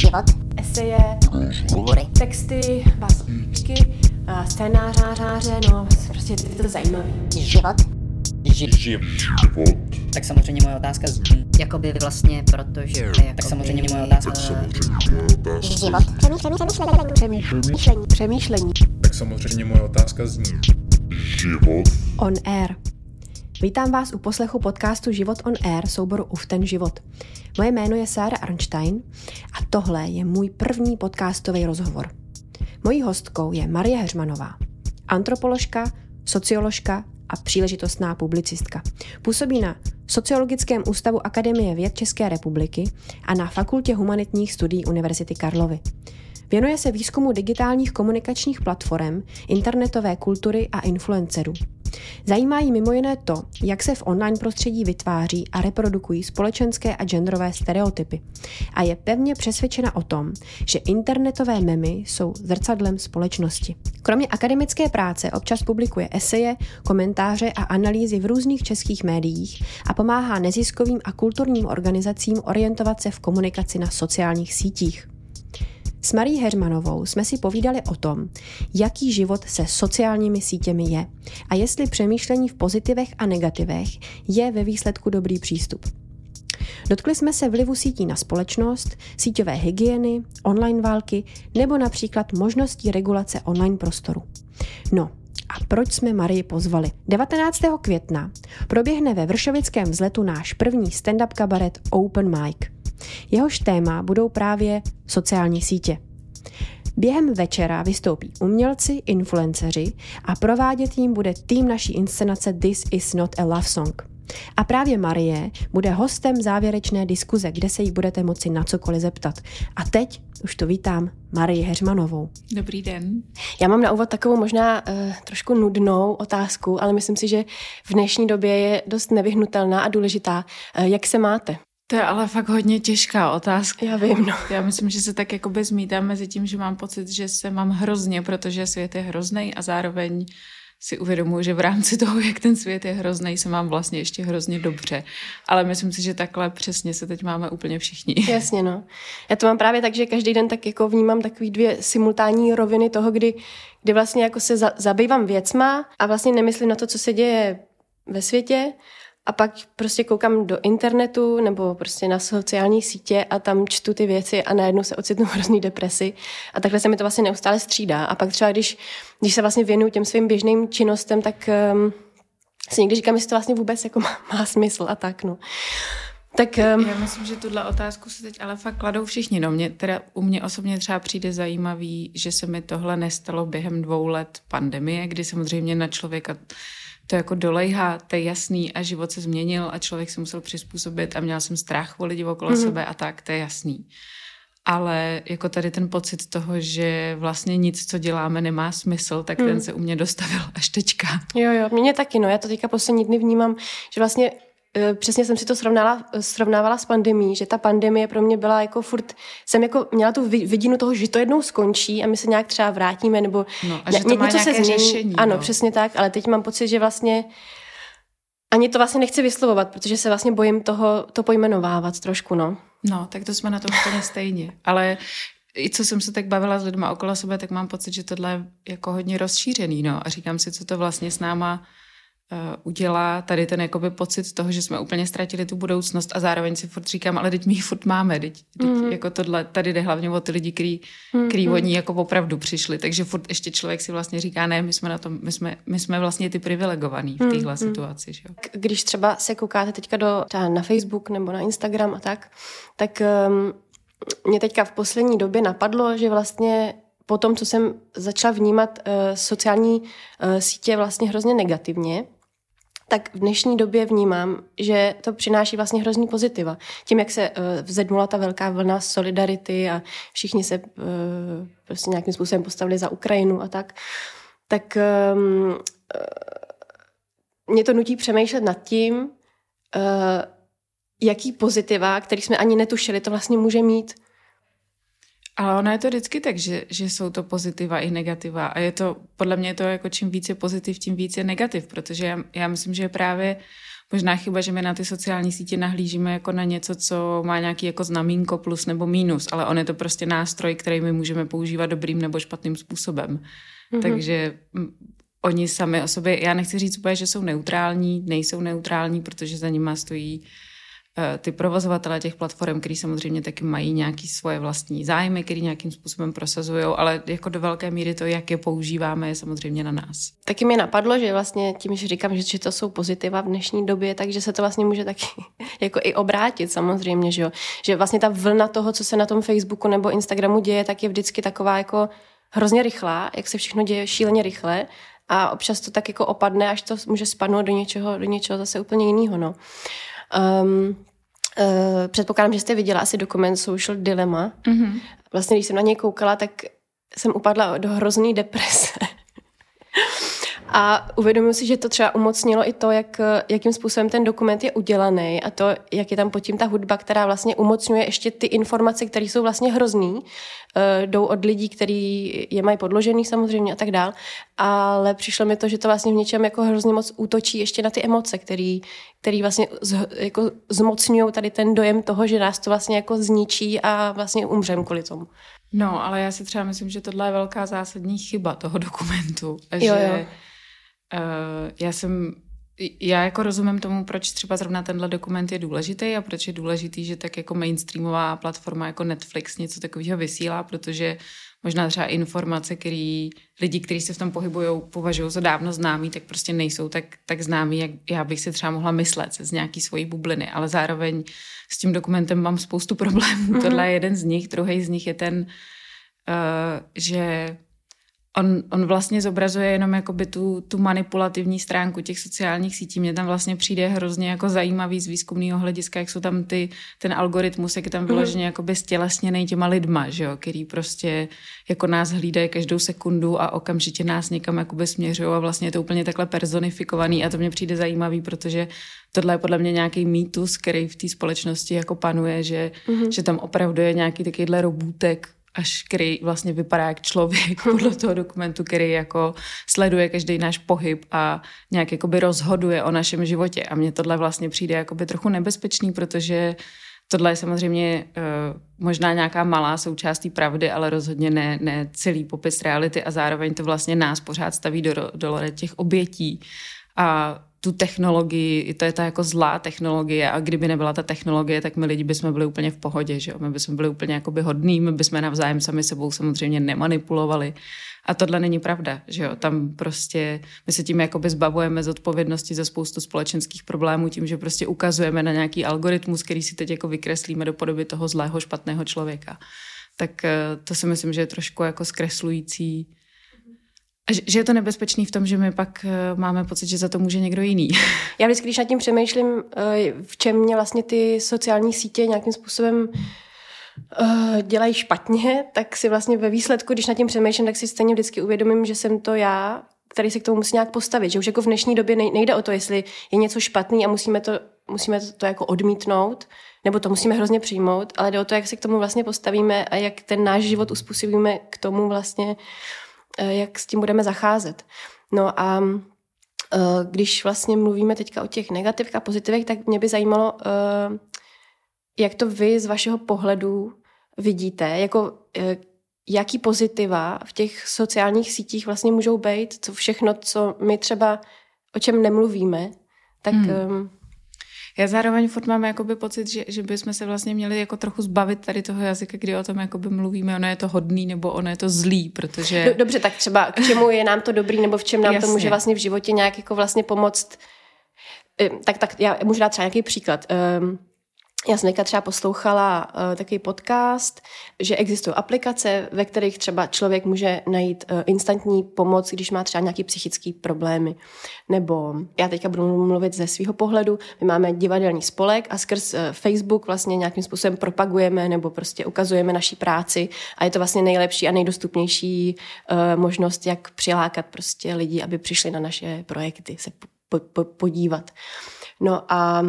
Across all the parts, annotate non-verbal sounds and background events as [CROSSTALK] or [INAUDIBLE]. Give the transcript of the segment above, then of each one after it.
život, eseje, humory, texty, básničky, a scénáře, no, prostě je to zajímavé. život, život, Tak samozřejmě moje otázka zní, jakoby vlastně, protože... Jakoby, tak samozřejmě moje otázka... život, přemýšlení, přemýšlení, přemýšlení, tak samozřejmě moje otázka zní. Život, On Air. Vítám vás u poslechu podcastu Život on Air souboru Uf ten život. Moje jméno je Sára Arnstein tohle je můj první podcastový rozhovor. Mojí hostkou je Marie Heřmanová, antropoložka, socioložka a příležitostná publicistka. Působí na Sociologickém ústavu Akademie věd České republiky a na Fakultě humanitních studií Univerzity Karlovy. Věnuje se výzkumu digitálních komunikačních platform, internetové kultury a influencerů. Zajímá jí mimo jiné to, jak se v online prostředí vytváří a reprodukují společenské a genderové stereotypy. A je pevně přesvědčena o tom, že internetové memy jsou zrcadlem společnosti. Kromě akademické práce občas publikuje eseje, komentáře a analýzy v různých českých médiích a pomáhá neziskovým a kulturním organizacím orientovat se v komunikaci na sociálních sítích. S Marí Hermanovou jsme si povídali o tom, jaký život se sociálními sítěmi je a jestli přemýšlení v pozitivech a negativech je ve výsledku dobrý přístup. Dotkli jsme se vlivu sítí na společnost, síťové hygieny, online války nebo například možností regulace online prostoru. No, a proč jsme Marii pozvali? 19. května proběhne ve Vršovickém vzletu náš první stand-up kabaret Open Mic. Jehož téma budou právě sociální sítě. Během večera vystoupí umělci, influenceři a provádět jim bude tým naší inscenace This is not a love song. A právě Marie bude hostem závěrečné diskuze, kde se jí budete moci na cokoliv zeptat. A teď už to vítám Marii Heřmanovou. Dobrý den. Já mám na úvod takovou možná uh, trošku nudnou otázku, ale myslím si, že v dnešní době je dost nevyhnutelná a důležitá. Uh, jak se máte? To je ale fakt hodně těžká otázka. Já vím, no. Já myslím, že se tak jakoby zmítám mezi tím, že mám pocit, že se mám hrozně, protože svět je hrozný a zároveň si uvědomuji, že v rámci toho, jak ten svět je hrozný, se mám vlastně ještě hrozně dobře. Ale myslím si, že takhle přesně se teď máme úplně všichni. [LAUGHS] Jasně, no. Já to mám právě tak, že každý den tak jako vnímám takový dvě simultánní roviny toho, kdy, kdy vlastně jako se za, zabývám věcma a vlastně nemyslím na to, co se děje ve světě, a pak prostě koukám do internetu nebo prostě na sociální sítě a tam čtu ty věci a najednou se ocitnu v hrozný depresi. A takhle se mi to vlastně neustále střídá. A pak třeba, když, když se vlastně věnuju těm svým běžným činnostem, tak um, si někdy říkám, jestli to vlastně vůbec jako má, má smysl a tak, no. Tak, um... Já myslím, že tuhle otázku se teď ale fakt kladou všichni. No, mě, teda, u mě osobně třeba přijde zajímavý, že se mi tohle nestalo během dvou let pandemie, kdy samozřejmě na člověka to jako dolejhá, to je jasný a život se změnil a člověk se musel přizpůsobit a měl jsem strach o lidi okolo mm. sebe a tak, to je jasný. Ale jako tady ten pocit toho, že vlastně nic, co děláme, nemá smysl, tak mm. ten se u mě dostavil až teďka. Jo, jo, mě taky, no. Já to teďka poslední dny vnímám, že vlastně přesně jsem si to srovnala, srovnávala s pandemí, že ta pandemie pro mě byla jako furt, jsem jako měla tu vidinu toho, že to jednou skončí a my se nějak třeba vrátíme, nebo no, a že to má něco se změní. Řešení, ano, no. přesně tak, ale teď mám pocit, že vlastně ani to vlastně nechci vyslovovat, protože se vlastně bojím toho to pojmenovávat trošku, no. No, tak to jsme na tom úplně stejně, ale i co jsem se tak bavila s lidmi okolo sebe, tak mám pocit, že tohle je jako hodně rozšířený, no. A říkám si, co to vlastně s náma udělá tady ten jakoby pocit toho, že jsme úplně ztratili tu budoucnost a zároveň si furt říkám, ale teď my ji furt máme, teď, teď mm. jako tohle, tady jde hlavně o ty lidi, který, mm. který mm. ní jako opravdu přišli, takže furt ještě člověk si vlastně říká, ne, my jsme na tom, my jsme, my jsme vlastně ty privilegovaný v téhle mm. situaci. Že? Když třeba se koukáte teďka do, na Facebook nebo na Instagram a tak, tak um, mě teďka v poslední době napadlo, že vlastně po tom, co jsem začala vnímat uh, sociální uh, sítě vlastně hrozně negativně, tak v dnešní době vnímám, že to přináší vlastně hrozný pozitiva. Tím, jak se uh, vzedmula ta velká vlna solidarity a všichni se uh, prostě nějakým způsobem postavili za Ukrajinu a tak, tak um, uh, mě to nutí přemýšlet nad tím, uh, jaký pozitiva, který jsme ani netušili, to vlastně může mít ale ono je to vždycky tak, že, že jsou to pozitiva i negativa a je to, podle mě je to jako čím více pozitiv, tím více negativ, protože já, já myslím, že je právě možná chyba, že my na ty sociální sítě nahlížíme jako na něco, co má nějaký jako znamínko plus nebo mínus, ale on je to prostě nástroj, který my můžeme používat dobrým nebo špatným způsobem. Mm-hmm. Takže oni sami o sobě, já nechci říct úplně, že jsou neutrální, nejsou neutrální, protože za nimi stojí ty provozovatele těch platform, který samozřejmě taky mají nějaký svoje vlastní zájmy, který nějakým způsobem prosazují, ale jako do velké míry to, jak je používáme, je samozřejmě na nás. Taky mi napadlo, že vlastně tím, že říkám, že, že to jsou pozitiva v dnešní době, takže se to vlastně může taky [LAUGHS] jako i obrátit samozřejmě, že jo. Že vlastně ta vlna toho, co se na tom Facebooku nebo Instagramu děje, tak je vždycky taková jako hrozně rychlá, jak se všechno děje šíleně rychle a občas to tak jako opadne, až to může spadnout do něčeho, do něčeho zase úplně jiného, no. Um, uh, předpokládám, že jste viděla asi dokument Social Dilemma. Mm-hmm. Vlastně, když jsem na něj koukala, tak jsem upadla do hrozný deprese. A uvědomuji si, že to třeba umocnilo i to, jak, jakým způsobem ten dokument je udělaný a to, jak je tam pod tím ta hudba, která vlastně umocňuje ještě ty informace, které jsou vlastně hrozný, uh, jdou od lidí, kteří je mají podložený samozřejmě a tak dál, ale přišlo mi to, že to vlastně v něčem jako hrozně moc útočí ještě na ty emoce, který, který vlastně z, jako zmocňují tady ten dojem toho, že nás to vlastně jako zničí a vlastně umřem kvůli tomu. No, ale já si třeba myslím, že tohle je velká zásadní chyba toho dokumentu. Že jo, jo Uh, já jsem já jako rozumím tomu, proč třeba zrovna tenhle dokument je důležitý a proč je důležitý, že tak jako mainstreamová platforma jako Netflix něco takového vysílá, protože možná třeba informace, které lidi, kteří se v tom pohybují, považují za dávno známý, tak prostě nejsou tak, tak známý, jak já bych si třeba mohla myslet z nějaký svojí bubliny, ale zároveň s tím dokumentem mám spoustu [LAUGHS] problémů. Mm-hmm. Tohle je jeden z nich, druhý z nich je ten, uh, že on, on vlastně zobrazuje jenom jakoby tu, tu manipulativní stránku těch sociálních sítí. Mně tam vlastně přijde hrozně jako zajímavý z výzkumného hlediska, jak jsou tam ty, ten algoritmus, jak je tam mhm. vyloženě mm. jakoby stělesněný těma lidma, že jo, který prostě jako nás hlídají každou sekundu a okamžitě nás někam jakoby směřují a vlastně je to úplně takhle personifikovaný a to mě přijde zajímavý, protože tohle je podle mě nějaký mýtus, který v té společnosti jako panuje, že, mm. že tam opravdu je nějaký takovýhle robůtek, až který vlastně vypadá jak člověk [LAUGHS] podle toho dokumentu, který jako sleduje každý náš pohyb a nějak jakoby rozhoduje o našem životě. A mně tohle vlastně přijde jakoby trochu nebezpečný, protože tohle je samozřejmě uh, možná nějaká malá součást pravdy, ale rozhodně ne, ne celý popis reality a zároveň to vlastně nás pořád staví do, do těch obětí. A tu technologii, to je ta jako zlá technologie a kdyby nebyla ta technologie, tak my lidi bychom byli úplně v pohodě, že jo? My bychom byli úplně jakoby hodní, my bychom navzájem sami sebou samozřejmě nemanipulovali. A tohle není pravda, že jo? Tam prostě my se tím jakoby zbavujeme z odpovědnosti za spoustu společenských problémů tím, že prostě ukazujeme na nějaký algoritmus, který si teď jako vykreslíme do podoby toho zlého, špatného člověka. Tak eh, to si myslím, že je trošku jako zkreslující že je to nebezpečný v tom, že my pak eh, máme pocit, že za to může někdo jiný. [LAUGHS] Já vždycky, když nad tím přemýšlím, eh, v čem mě vlastně ty sociální sítě nějakým způsobem eh, dělají špatně, tak si vlastně ve výsledku, když nad tím přemýšlím, tak si stejně vždycky uvědomím, že jsem to já, který se k tomu musí nějak postavit. Že už jako v dnešní době nejde o to, jestli je něco špatný a musíme to, musíme to jako odmítnout, nebo to musíme hrozně přijmout, ale jde o to, jak se k tomu vlastně postavíme a jak ten náš život uspůsobíme k tomu vlastně, jak s tím budeme zacházet. No a eh, když vlastně mluvíme teďka o těch negativech a pozitivech, tak mě by zajímalo, eh, jak to vy z vašeho pohledu vidíte, jako jaký pozitiva v těch sociálních sítích vlastně můžou být, co všechno, co my třeba o čem nemluvíme, tak hmm. Já zároveň furt mám jakoby pocit, že, že bychom se vlastně měli jako trochu zbavit tady toho jazyka, kdy o tom jakoby mluvíme, ono je to hodný nebo ono je to zlý, protože... Dobře, tak třeba k čemu je nám to dobrý nebo v čem nám Jasně. to může vlastně v životě nějak jako vlastně pomoct. Tak, tak já můžu dát třeba nějaký příklad. Um, já jsem třeba poslouchala uh, takový podcast, že existují aplikace, ve kterých třeba člověk může najít uh, instantní pomoc, když má třeba nějaký psychický problémy. Nebo já teďka budu mluvit ze svého pohledu, my máme divadelní spolek a skrz uh, Facebook vlastně nějakým způsobem propagujeme nebo prostě ukazujeme naší práci a je to vlastně nejlepší a nejdostupnější uh, možnost, jak přilákat prostě lidi, aby přišli na naše projekty, se po, po, podívat. No a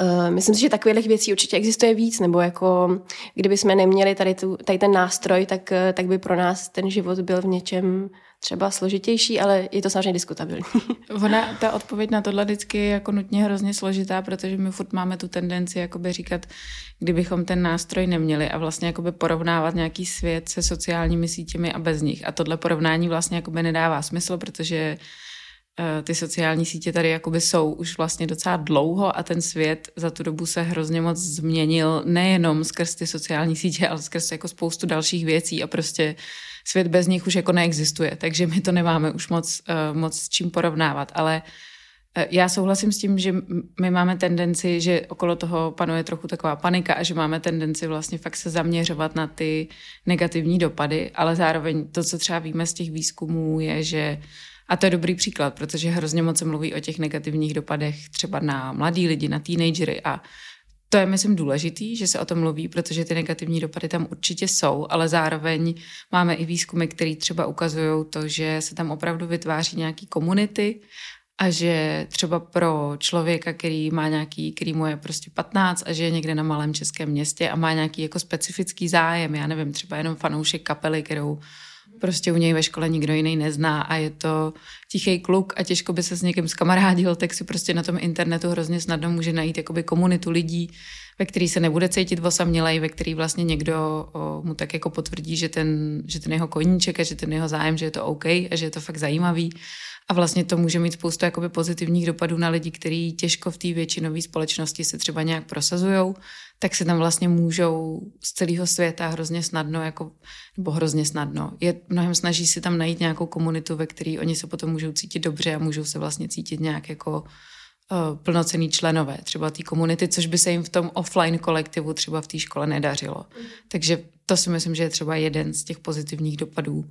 Uh, myslím si, že takových věcí určitě existuje víc, nebo jako kdyby jsme neměli tady, tu, tady ten nástroj, tak, eh, tak by pro nás ten život byl v něčem třeba složitější, ale je to samozřejmě diskutabilní. [LAUGHS] Ona, ta odpověď na tohle vždycky je jako nutně hrozně složitá, protože my furt máme tu tendenci jakoby říkat, kdybychom ten nástroj neměli a vlastně jakoby porovnávat nějaký svět se sociálními sítěmi a bez nich. A tohle porovnání vlastně jakoby nedává smysl, protože Eh, ty sociální sítě tady jakoby jsou už vlastně docela dlouho a ten svět za tu dobu se hrozně moc změnil nejenom skrz ty sociální sítě, ale skrz jako spoustu dalších věcí a prostě svět bez nich už jako neexistuje, takže my to nemáme už moc, uh, moc s čím porovnávat, ale uh, já souhlasím s tím, že my máme tendenci, že okolo toho panuje trochu taková panika a že máme tendenci vlastně fakt se zaměřovat na ty negativní dopady, ale zároveň to, co třeba víme z těch výzkumů, je, že a to je dobrý příklad, protože hrozně moc se mluví o těch negativních dopadech třeba na mladý lidi, na teenagery. A to je, myslím, důležitý, že se o tom mluví, protože ty negativní dopady tam určitě jsou, ale zároveň máme i výzkumy, které třeba ukazují to, že se tam opravdu vytváří nějaký komunity a že třeba pro člověka, který má nějaký, který mu je prostě 15 a že je někde na malém českém městě a má nějaký jako specifický zájem, já nevím, třeba jenom fanoušek kapely, kterou prostě u něj ve škole nikdo jiný nezná a je to tichý kluk a těžko by se s někým zkamarádil, tak si prostě na tom internetu hrozně snadno může najít jakoby komunitu lidí, ve který se nebude cítit osamělej, ve který vlastně někdo o, mu tak jako potvrdí, že ten, že ten jeho koníček a že ten jeho zájem, že je to OK a že je to fakt zajímavý. A vlastně to může mít spoustu jakoby pozitivních dopadů na lidi, kteří těžko v té většinové společnosti se třeba nějak prosazují, tak se tam vlastně můžou z celého světa hrozně snadno, jako, nebo hrozně snadno, je mnohem snaží si tam najít nějakou komunitu, ve které oni se potom můžou cítit dobře a můžou se vlastně cítit nějak jako uh, plnocený členové třeba té komunity, což by se jim v tom offline kolektivu třeba v té škole nedařilo. Mm. Takže to si myslím, že je třeba jeden z těch pozitivních dopadů,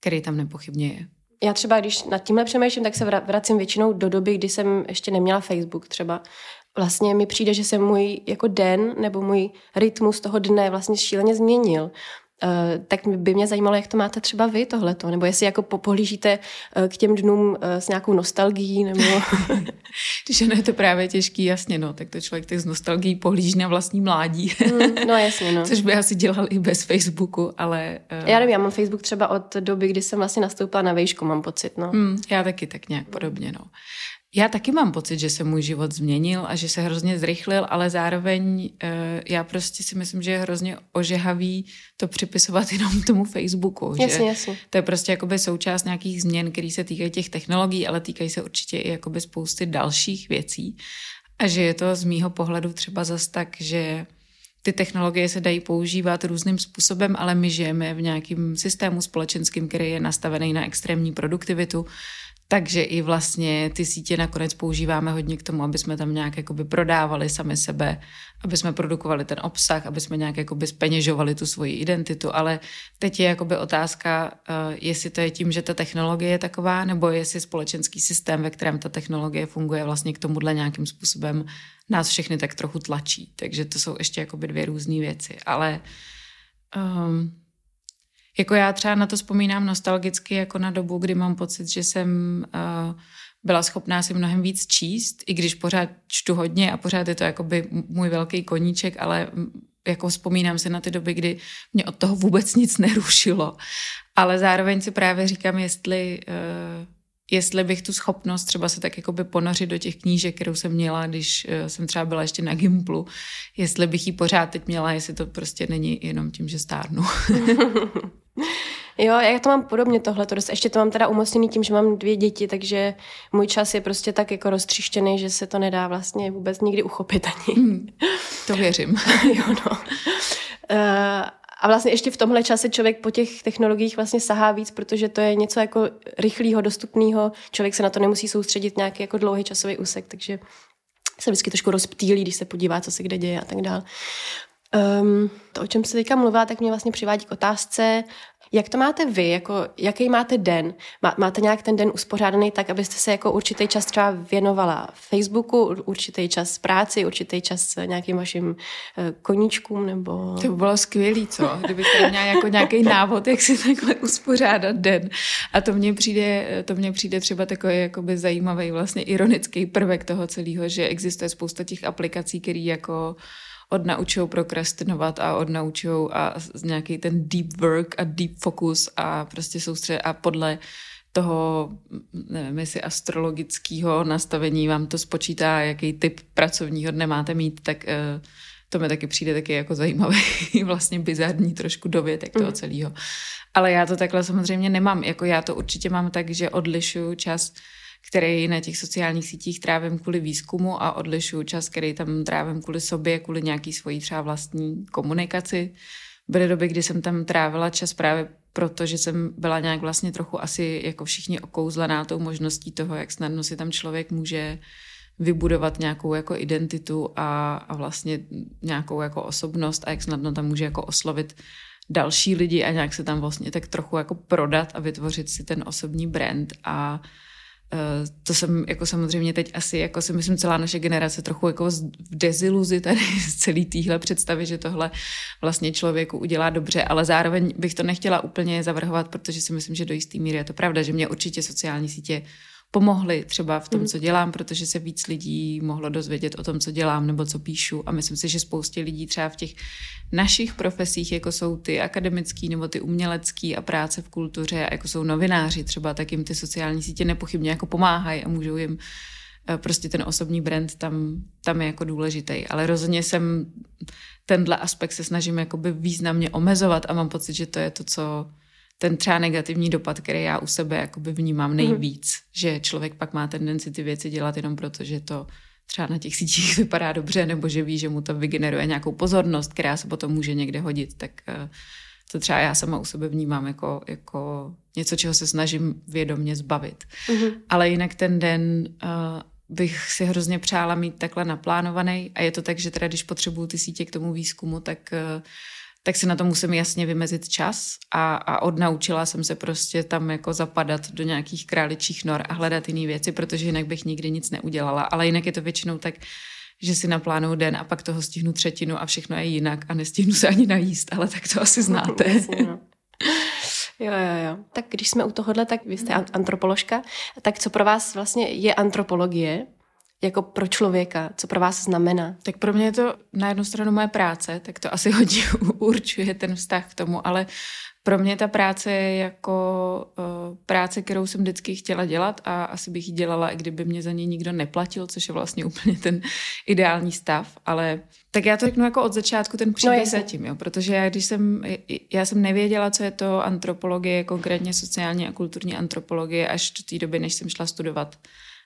který tam nepochybně je. Já třeba, když nad tímhle přemýšlím, tak se vracím většinou do doby, kdy jsem ještě neměla Facebook třeba vlastně mi přijde, že se můj jako den nebo můj rytmus toho dne vlastně šíleně změnil. Uh, tak by mě zajímalo, jak to máte třeba vy tohleto, nebo jestli jako pohlížíte uh, k těm dnům uh, s nějakou nostalgií, nebo... [LAUGHS] Když ono je to právě těžký, jasně, no, tak to člověk tak z nostalgií pohlíží na vlastní mládí. mm, no jasně, no. [LAUGHS] Což by asi dělal i bez Facebooku, ale... Uh... Já nevím, já mám Facebook třeba od doby, kdy jsem vlastně nastoupila na vejšku, mám pocit, no. Mm, já taky tak nějak podobně, no. Já taky mám pocit, že se můj život změnil a že se hrozně zrychlil, ale zároveň uh, já prostě si myslím, že je hrozně ožehavý to připisovat [LAUGHS] jenom tomu Facebooku. Jasně, že jasně. To je prostě jakoby součást nějakých změn, které se týkají těch technologií, ale týkají se určitě i jakoby spousty dalších věcí. A že je to z mýho pohledu třeba zas tak, že ty technologie se dají používat různým způsobem, ale my žijeme v nějakém systému společenském, který je nastavený na extrémní produktivitu takže i vlastně ty sítě nakonec používáme hodně k tomu, aby jsme tam nějak jakoby prodávali sami sebe, aby jsme produkovali ten obsah, aby jsme nějak jakoby speněžovali tu svoji identitu, ale teď je jakoby otázka, uh, jestli to je tím, že ta technologie je taková, nebo jestli společenský systém, ve kterém ta technologie funguje, vlastně k tomuhle nějakým způsobem nás všechny tak trochu tlačí. Takže to jsou ještě jakoby dvě různé věci, ale um, jako já třeba na to vzpomínám nostalgicky jako na dobu, kdy mám pocit, že jsem uh, byla schopná si mnohem víc číst, i když pořád čtu hodně a pořád je to jakoby můj velký koníček, ale jako vzpomínám se na ty doby, kdy mě od toho vůbec nic nerušilo. Ale zároveň si právě říkám, jestli, uh, jestli bych tu schopnost třeba se tak jakoby ponořit do těch knížek, kterou jsem měla, když uh, jsem třeba byla ještě na Gimplu, jestli bych ji pořád teď měla, jestli to prostě není jenom tím, že stárnu. [LAUGHS] Jo, já to mám podobně tohle, to ještě to mám teda umocněný tím, že mám dvě děti, takže můj čas je prostě tak jako roztříštěný, že se to nedá vlastně vůbec nikdy uchopit ani. Hmm, to věřím. [LAUGHS] jo, no. Uh, a vlastně ještě v tomhle čase člověk po těch technologiích vlastně sahá víc, protože to je něco jako rychlého, dostupného. Člověk se na to nemusí soustředit nějaký jako dlouhý časový úsek, takže se vždycky trošku rozptýlí, když se podívá, co se kde děje a tak dále. Um, to, o čem se teďka mluvila, tak mě vlastně přivádí k otázce, Jak to máte vy? Jako, jaký máte den? Má, máte nějak ten den uspořádaný tak, abyste se jako určitý čas třeba věnovala Facebooku, určitý čas práci, určitý čas nějakým vašim eh, koníčkům nebo... To by bylo skvělý, co? Kdybych tady měla jako nějaký návod, jak si takhle uspořádat den. A to mně přijde, to mně přijde třeba takový jakoby zajímavý, vlastně ironický prvek toho celého, že existuje spousta těch aplikací, které jako odnaučují prokrastinovat a odnaučují a nějaký ten deep work a deep focus a prostě soustřed a podle toho, nevím, jestli astrologického nastavení vám to spočítá, jaký typ pracovního dne máte mít, tak uh, to mi taky přijde taky jako zajímavý, [LAUGHS] vlastně bizarní trošku dovětek toho mm. celého. Ale já to takhle samozřejmě nemám. Jako já to určitě mám tak, že odlišuju čas který na těch sociálních sítích trávím kvůli výzkumu a odlišuju čas, který tam trávím kvůli sobě, kvůli nějaký svojí třeba vlastní komunikaci. Byly doby, kdy jsem tam trávila čas právě proto, že jsem byla nějak vlastně trochu asi jako všichni okouzlená tou možností toho, jak snadno si tam člověk může vybudovat nějakou jako identitu a, a vlastně nějakou jako osobnost a jak snadno tam může jako oslovit další lidi a nějak se tam vlastně tak trochu jako prodat a vytvořit si ten osobní brand a to jsem jako samozřejmě teď asi, jako si myslím, celá naše generace trochu jako v deziluzi tady [LAUGHS] z celý téhle představy, že tohle vlastně člověku udělá dobře, ale zároveň bych to nechtěla úplně zavrhovat, protože si myslím, že do jisté míry je to pravda, že mě určitě sociální sítě pomohly třeba v tom, mhm. co dělám, protože se víc lidí mohlo dozvědět o tom, co dělám nebo co píšu. A myslím si, že spoustě lidí třeba v těch našich profesích, jako jsou ty akademický nebo ty umělecký a práce v kultuře, jako jsou novináři třeba, tak jim ty sociální sítě nepochybně jako pomáhají a můžou jim eh, prostě ten osobní brand tam, tam je jako důležitý. Ale rozhodně jsem tenhle aspekt se snažím jakoby významně omezovat a mám pocit, že to je to, co ten třeba negativní dopad, který já u sebe jakoby vnímám nejvíc, mm. že člověk pak má tendenci ty věci dělat jenom proto, že to třeba na těch sítích [LAUGHS] vypadá dobře, nebo že ví, že mu to vygeneruje nějakou pozornost, která se potom může někde hodit, tak uh, to třeba já sama u sebe vnímám jako, jako něco, čeho se snažím vědomně zbavit. Mm-hmm. Ale jinak ten den uh, bych si hrozně přála mít takhle naplánovaný a je to tak, že teda když potřebuju ty sítě k tomu výzkumu, tak uh, tak si na to musím jasně vymezit čas a, a odnaučila jsem se prostě tam jako zapadat do nějakých králičích nor a hledat jiné věci, protože jinak bych nikdy nic neudělala. Ale jinak je to většinou tak, že si naplánuju den a pak toho stihnu třetinu a všechno je jinak a nestihnu se ani najíst, ale tak to asi znáte. [LAUGHS] No. [LAUGHS] Jo, jo, jo. Tak když jsme u tohohle, tak vy jste antropoložka, tak co pro vás vlastně je antropologie? Jako pro člověka, co pro vás znamená? Tak pro mě je to na jednu stranu moje práce, tak to asi [LAUGHS] hodně určuje ten vztah k tomu, ale pro mě ta práce je jako uh, práce, kterou jsem vždycky chtěla dělat a asi bych ji dělala, i kdyby mě za ní nikdo neplatil, což je vlastně [LAUGHS] úplně ten ideální stav, ale tak já to řeknu jako od začátku ten příběh no, zatím, jo, protože já když jsem, já jsem nevěděla, co je to antropologie, konkrétně sociální a kulturní antropologie, až do té doby, než jsem šla studovat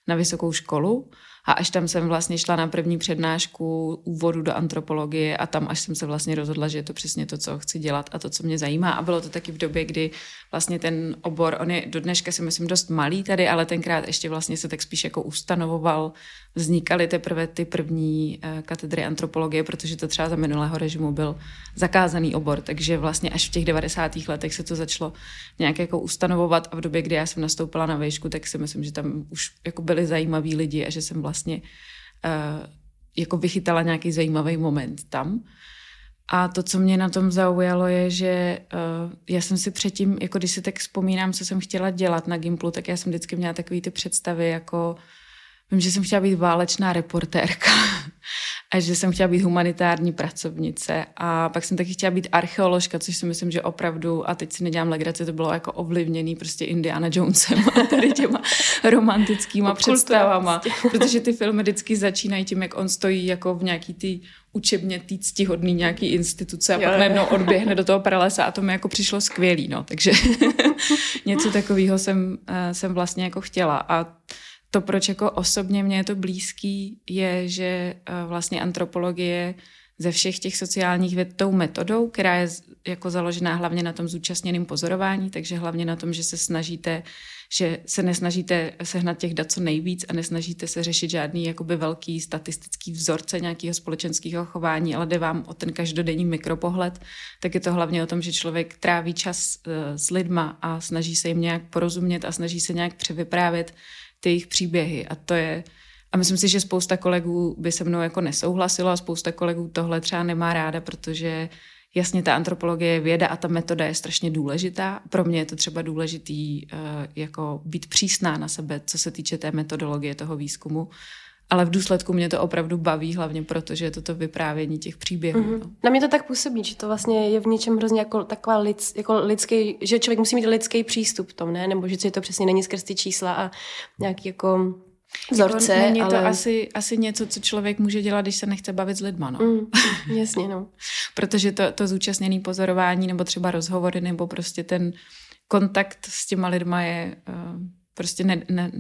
na vysokou školu. A až tam jsem vlastně šla na první přednášku úvodu do antropologie a tam až jsem se vlastně rozhodla, že je to přesně to, co chci dělat a to, co mě zajímá. A bylo to taky v době, kdy vlastně ten obor, on je do dneška si myslím dost malý tady, ale tenkrát ještě vlastně se tak spíš jako ustanovoval. Vznikaly teprve ty první uh, katedry antropologie, protože to třeba za minulého režimu byl zakázaný obor, takže vlastně až v těch 90. letech se to začalo nějak jako ustanovovat a v době, kdy já jsem nastoupila na výšku, tak si myslím, že tam už jako byli zajímaví lidi a že jsem vlastně uh, jako vychytala nějaký zajímavý moment tam. A to, co mě na tom zaujalo, je, že uh, já jsem si předtím, jako když si tak vzpomínám, co jsem chtěla dělat na Gimplu, tak já jsem vždycky měla takové ty představy, jako vím, že jsem chtěla být válečná reportérka [LAUGHS] a že jsem chtěla být humanitární pracovnice. A pak jsem taky chtěla být archeoložka, což si myslím, že opravdu, a teď si nedělám legraci, to bylo jako ovlivněný prostě Indiana Jonesem a tady těma [LAUGHS] romantickýma představama, prostě. [LAUGHS] protože ty filmy vždycky začínají tím, jak on stojí jako v nějaký ty učebně tý ctihodný nějaký instituce a jo, pak najednou odběhne do toho pralesa a to mi jako přišlo skvělý, no, takže něco takového jsem, eh, jsem vlastně jako chtěla. A to, proč jako osobně mě je to blízký, je, že eh, vlastně antropologie ze všech těch sociálních věd tou metodou, která je jako založená hlavně na tom zúčastněném pozorování, takže hlavně na tom, že se snažíte že se nesnažíte sehnat těch dat co nejvíc a nesnažíte se řešit žádný jakoby velký statistický vzorce nějakého společenského chování, ale jde vám o ten každodenní mikropohled, tak je to hlavně o tom, že člověk tráví čas eh, s lidma a snaží se jim nějak porozumět a snaží se nějak převyprávět ty jejich příběhy. A to je, a myslím si, že spousta kolegů by se mnou jako nesouhlasilo a spousta kolegů tohle třeba nemá ráda, protože Jasně, ta antropologie je věda a ta metoda je strašně důležitá. Pro mě je to třeba důležitý uh, jako být přísná na sebe, co se týče té metodologie toho výzkumu. Ale v důsledku mě to opravdu baví, hlavně protože je to to vyprávění těch příběhů. Mm-hmm. No. Na mě to tak působí, že to vlastně je v něčem hrozně jako taková lids, jako lidský, že člověk musí mít lidský přístup tom, ne? Nebo že to přesně není skrz ty čísla a nějaký jako vzorce. Jako není ale... to asi, asi něco, co člověk může dělat, když se nechce bavit s lidma. No. Mm, jasně, no. [LAUGHS] Protože to, to zúčastněné pozorování nebo třeba rozhovory nebo prostě ten kontakt s těma lidma je uh, prostě ne, ne,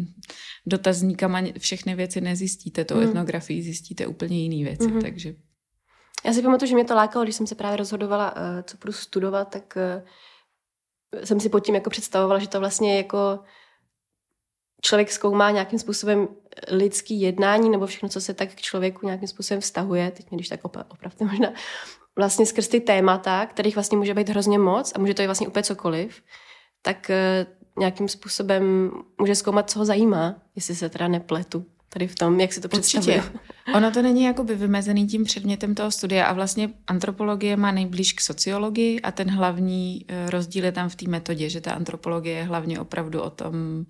dotazníkama všechny věci nezjistíte, to mm. etnografii zjistíte úplně jiné věci, mm-hmm. takže... Já si pamatuju, že mě to lákalo, když jsem se právě rozhodovala, uh, co budu studovat, tak uh, jsem si pod tím jako představovala, že to vlastně jako člověk zkoumá nějakým způsobem lidský jednání nebo všechno, co se tak k člověku nějakým způsobem vztahuje, teď mě když tak opravdu možná, vlastně skrz ty témata, kterých vlastně může být hrozně moc a může to být vlastně úplně cokoliv, tak eh, nějakým způsobem může zkoumat, co ho zajímá, jestli se teda nepletu tady v tom, jak si to představuje. Ono to není jakoby vymezený tím předmětem toho studia a vlastně antropologie má nejblíž k sociologii a ten hlavní eh, rozdíl je tam v té metodě, že ta antropologie je hlavně opravdu o tom,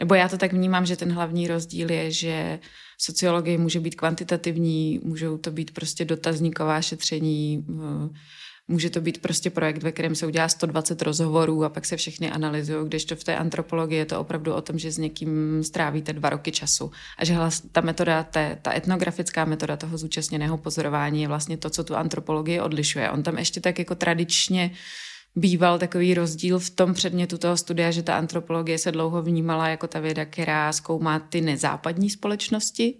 nebo já to tak vnímám, že ten hlavní rozdíl je, že sociologie může být kvantitativní, můžou to být prostě dotazníková šetření, eh, může to být prostě projekt, ve kterém se udělá 120 rozhovorů a pak se všechny analyzují, kdežto v té antropologii je to opravdu o tom, že s někým strávíte dva roky času a že ta metoda, té, ta etnografická metoda toho zúčastněného pozorování je vlastně to, co tu antropologii odlišuje. On tam ještě tak jako tradičně býval takový rozdíl v tom předmětu toho studia, že ta antropologie se dlouho vnímala jako ta věda, která zkoumá ty nezápadní společnosti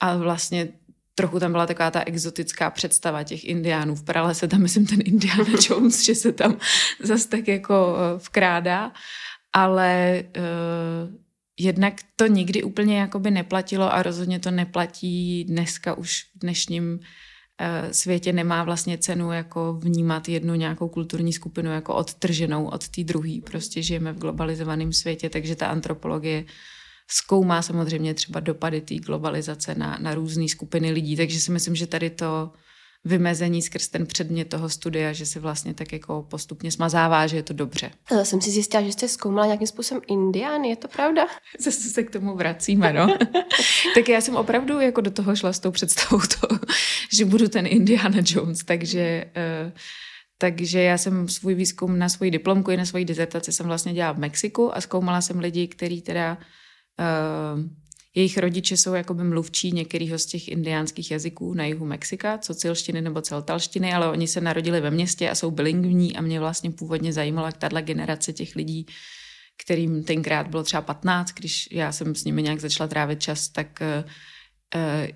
a vlastně trochu tam byla taková ta exotická představa těch indiánů. V pralese tam, myslím, ten Indiana [LAUGHS] Jones, že se tam zase tak jako eh, vkrádá, ale uh, jednak to nikdy úplně jakoby neplatilo a rozhodně to neplatí dneska už v dnešním Eh, světě nemá vlastně cenu jako vnímat jednu nějakou kulturní skupinu jako odtrženou od té druhé. Prostě žijeme v globalizovaném světě, takže ta antropologie zkoumá samozřejmě třeba dopady té globalizace na, na různé skupiny lidí. Takže si myslím, že tady to vymezení skrz ten předmět toho studia, že si vlastně tak jako postupně smazává, že je to dobře. Já jsem si zjistila, že jste zkoumala nějakým způsobem Indián, je to pravda? [LAUGHS] Zase se k tomu vracíme, no. [LAUGHS] tak já jsem opravdu jako do toho šla s tou představou toho, že budu ten Indiana Jones, takže... Uh, takže já jsem svůj výzkum na svoji diplomku i na svoji dizertaci jsem vlastně dělala v Mexiku a zkoumala jsem lidi, kteří teda uh, jejich rodiče jsou jakoby mluvčí některého z těch indiánských jazyků na jihu Mexika, cocilštiny nebo celtalštiny, ale oni se narodili ve městě a jsou bilingvní a mě vlastně původně zajímala tahle generace těch lidí, kterým tenkrát bylo třeba 15, když já jsem s nimi nějak začala trávit čas, tak uh,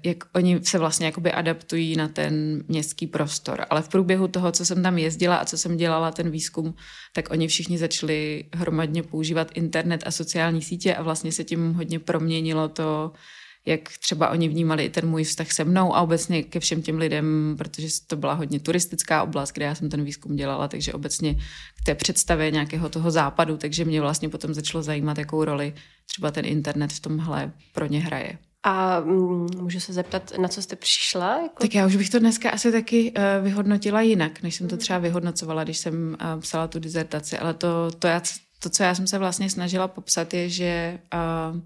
jak oni se vlastně jakoby adaptují na ten městský prostor. Ale v průběhu toho, co jsem tam jezdila a co jsem dělala ten výzkum, tak oni všichni začali hromadně používat internet a sociální sítě a vlastně se tím hodně proměnilo to, jak třeba oni vnímali i ten můj vztah se mnou a obecně ke všem těm lidem, protože to byla hodně turistická oblast, kde já jsem ten výzkum dělala, takže obecně k té představě nějakého toho západu, takže mě vlastně potom začalo zajímat, jakou roli třeba ten internet v tomhle pro ně hraje. A mm, můžu se zeptat, na co jste přišla? Jako... Tak já už bych to dneska asi taky uh, vyhodnotila jinak, než jsem to třeba vyhodnocovala, když jsem uh, psala tu dizertaci. Ale to, to, já, to, co já jsem se vlastně snažila popsat, je, že uh,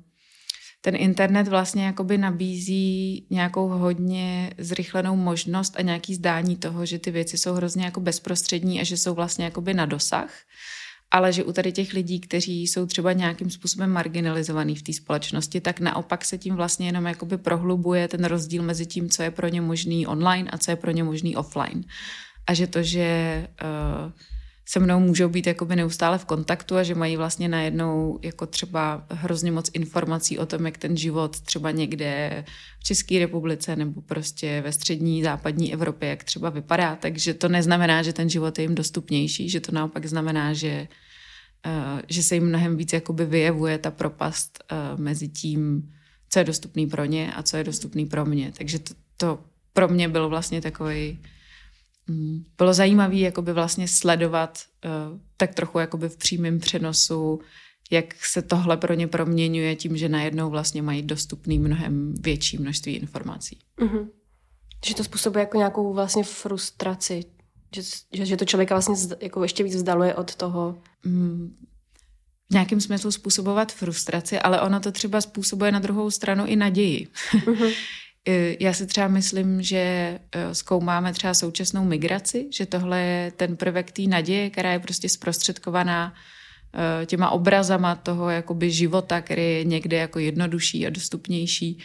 ten internet vlastně jakoby nabízí nějakou hodně zrychlenou možnost a nějaký zdání toho, že ty věci jsou hrozně jako bezprostřední a že jsou vlastně jakoby na dosah ale že u tady těch lidí, kteří jsou třeba nějakým způsobem marginalizovaní v té společnosti, tak naopak se tím vlastně jenom jakoby prohlubuje ten rozdíl mezi tím, co je pro ně možný online a co je pro ně možný offline. A že to, že uh, se mnou můžou být jakoby neustále v kontaktu a že mají vlastně najednou jako třeba hrozně moc informací o tom, jak ten život třeba někde v České republice nebo prostě ve střední západní Evropě, jak třeba vypadá. Takže to neznamená, že ten život je jim dostupnější, že to naopak znamená, že, uh, že se jim mnohem víc jakoby vyjevuje ta propast uh, mezi tím, co je dostupný pro ně a co je dostupný pro mě. Takže to, to pro mě bylo vlastně takový bylo zajímavé jakoby vlastně sledovat uh, tak trochu jakoby v přímém přenosu, jak se tohle pro ně proměňuje tím, že najednou vlastně mají dostupný mnohem větší množství informací. Mm-hmm. Že to způsobuje jako nějakou vlastně frustraci, že, že, že to člověka vlastně jako ještě víc vzdaluje od toho. Mm, v nějakém smyslu způsobovat frustraci, ale ono to třeba způsobuje na druhou stranu i naději. Mm-hmm. [LAUGHS] Já si třeba myslím, že eh, zkoumáme třeba současnou migraci, že tohle je ten prvek té naděje, která je prostě zprostředkovaná eh, těma obrazama toho jakoby života, který je někde jako jednodušší a dostupnější,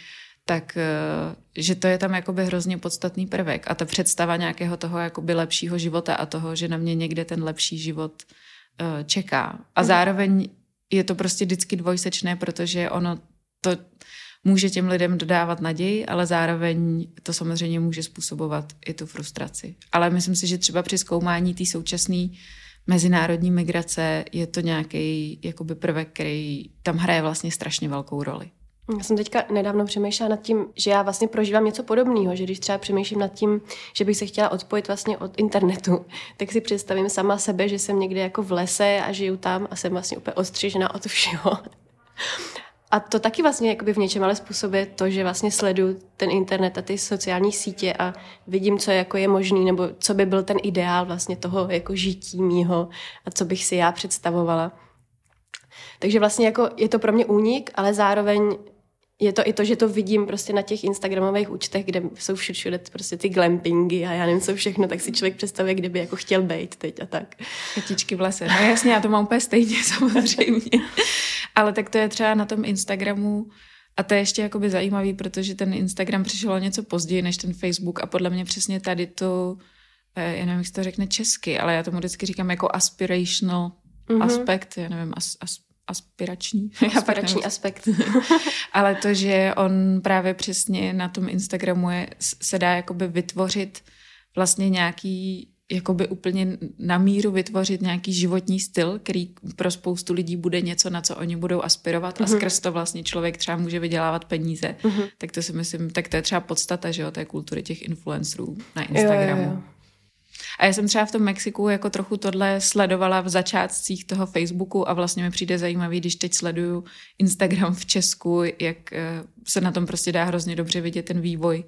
tak eh, že to je tam jakoby hrozně podstatný prvek. A ta představa nějakého toho jakoby lepšího života a toho, že na mě někde ten lepší život čeká. A mhm. zároveň je to prostě vždycky dvojsečné, protože ono to může těm lidem dodávat naději, ale zároveň to samozřejmě může způsobovat i tu frustraci. Ale myslím si, že třeba při zkoumání té současné mezinárodní migrace je to nějaký jakoby prvek, který tam hraje vlastně strašně velkou roli. Já jsem teďka nedávno přemýšlela nad tím, že já vlastně prožívám něco podobného, že když třeba přemýšlím nad tím, že bych se chtěla odpojit vlastně od internetu, [LAUGHS] tak si představím sama sebe, že jsem někde jako v lese a žiju tam a jsem vlastně úplně odstřižena od všeho. A to taky vlastně jakoby v něčem ale způsobuje to, že vlastně sleduju ten internet a ty sociální sítě a vidím, co jako je možný, nebo co by byl ten ideál vlastně toho jako žití mýho a co bych si já představovala. Takže vlastně jako je to pro mě únik, ale zároveň je to i to, že to vidím prostě na těch instagramových účtech, kde jsou všude prostě ty glampingy a já nevím co všechno, tak si člověk představuje, kde by jako chtěl být teď a tak. Chatičky v lese. No jasně, já to mám úplně stejně [LAUGHS] samozřejmě. Ale tak to je třeba na tom Instagramu a to je ještě jakoby zajímavý, protože ten Instagram přišel o něco později než ten Facebook a podle mě přesně tady to, eh, já nevím, jak se to řekne česky, ale já tomu vždycky říkám jako aspirational mm-hmm. aspekt, já nevím, as, as, aspirační. [LAUGHS] Aspirační aspekt. [LAUGHS] Ale to, že on právě přesně na tom Instagramu je, se dá jakoby vytvořit vlastně nějaký jakoby úplně na míru vytvořit nějaký životní styl, který pro spoustu lidí bude něco, na co oni budou aspirovat mm-hmm. a mhm. skrz to vlastně člověk třeba může vydělávat peníze. Mm-hmm. Tak to si myslím, tak to je třeba podstata, že jo, té kultury těch influencerů na Instagramu. Jo, jo, jo. A já jsem třeba v tom Mexiku jako trochu tohle sledovala v začátcích toho Facebooku a vlastně mi přijde zajímavý, když teď sleduju Instagram v Česku, jak eh, se na tom prostě dá hrozně dobře vidět ten vývoj,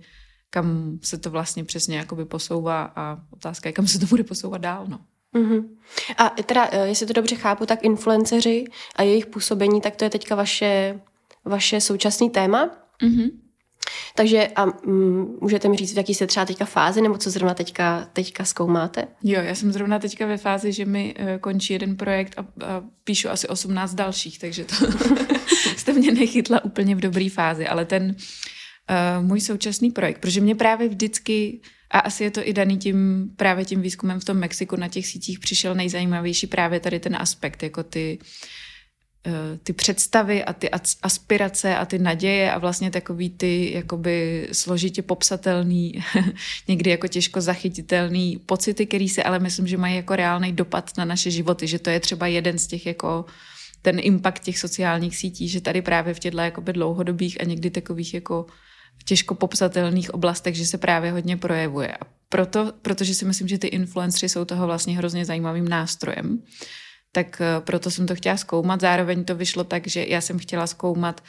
kam se to vlastně přesně jakoby posouvá a otázka je, kam se to bude posouvat dál, no. Uh-huh. A teda, eh, jestli to dobře chápu, tak influenceři a jejich působení, tak to je teďka vaše, vaše současné téma. Uh-huh. Takže a mm, můžete mi říct, v jaký jste třeba teďka fázi, nebo co zrovna teďka, teďka zkoumáte? Jo, já jsem zrovna teďka ve fázi, že mi uh, končí jeden projekt a, a píšu asi 18 dalších, takže to [LAUGHS] jste mě nechytla úplně v dobré fázi, ale ten uh, můj současný projekt, protože mě právě vždycky a asi je to i daný tím právě tím výzkumem v tom Mexiku na těch sítích přišel nejzajímavější právě tady ten aspekt, jako ty uh, Eh, ty představy a ty aspirace a ty naděje a vlastně takový ty jakoby složitě popsatelný, [LAUGHS] někdy jako těžko zachytitelný pocity, který se ale myslím, že mají jako reálný dopad na naše životy, že to je třeba jeden z těch jako ten impact těch sociálních sítí, že tady právě v těchto jakoby dlouhodobých a někdy takových jako těžko popsatelných oblastech, že se právě hodně projevuje. A proto, protože si myslím, že ty influencery jsou toho vlastně hrozně zajímavým nástrojem tak eh, proto jsem to chtěla zkoumat. Zároveň to vyšlo tak, že já jsem chtěla zkoumat,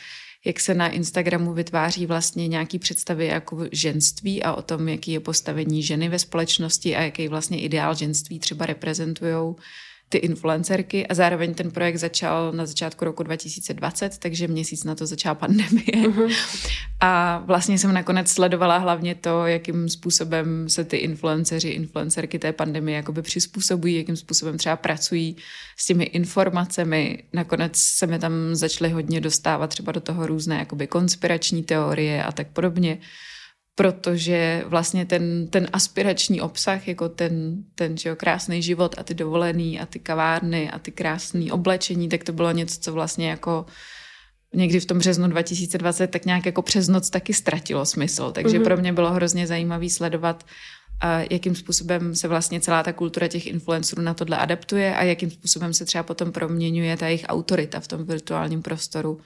jak se na Instagramu vytváří vlastně nějaký představy jako ženství a o tom, jaký je postavení ženy ve společnosti a jaký vlastně ideál ženství třeba reprezentují ty influencerky a zároveň ten projekt začal na začátku roku 2020, takže měsíc na to začala pandemie. Uh-huh. A vlastně jsem nakonec sledovala hlavně to, jakým způsobem se ty influenceři, influencerky té pandemie jakoby přizpůsobují, jakým způsobem třeba pracují s těmi informacemi. Nakonec se mi tam začaly hodně dostávat třeba do toho různé jakoby konspirační teorie a tak podobně protože vlastně ten, ten aspirační obsah, jako ten, ten že jo, krásný život a ty dovolený a ty kavárny a ty krásné oblečení, tak to bylo něco, co vlastně jako někdy v tom březnu 2020 tak nějak jako přes noc taky ztratilo smysl. Takže mm-hmm. pro mě bylo hrozně zajímavý sledovat, a jakým způsobem se vlastně celá ta kultura těch influencerů na tohle adaptuje a jakým způsobem se třeba potom proměňuje ta jejich autorita v tom virtuálním prostoru.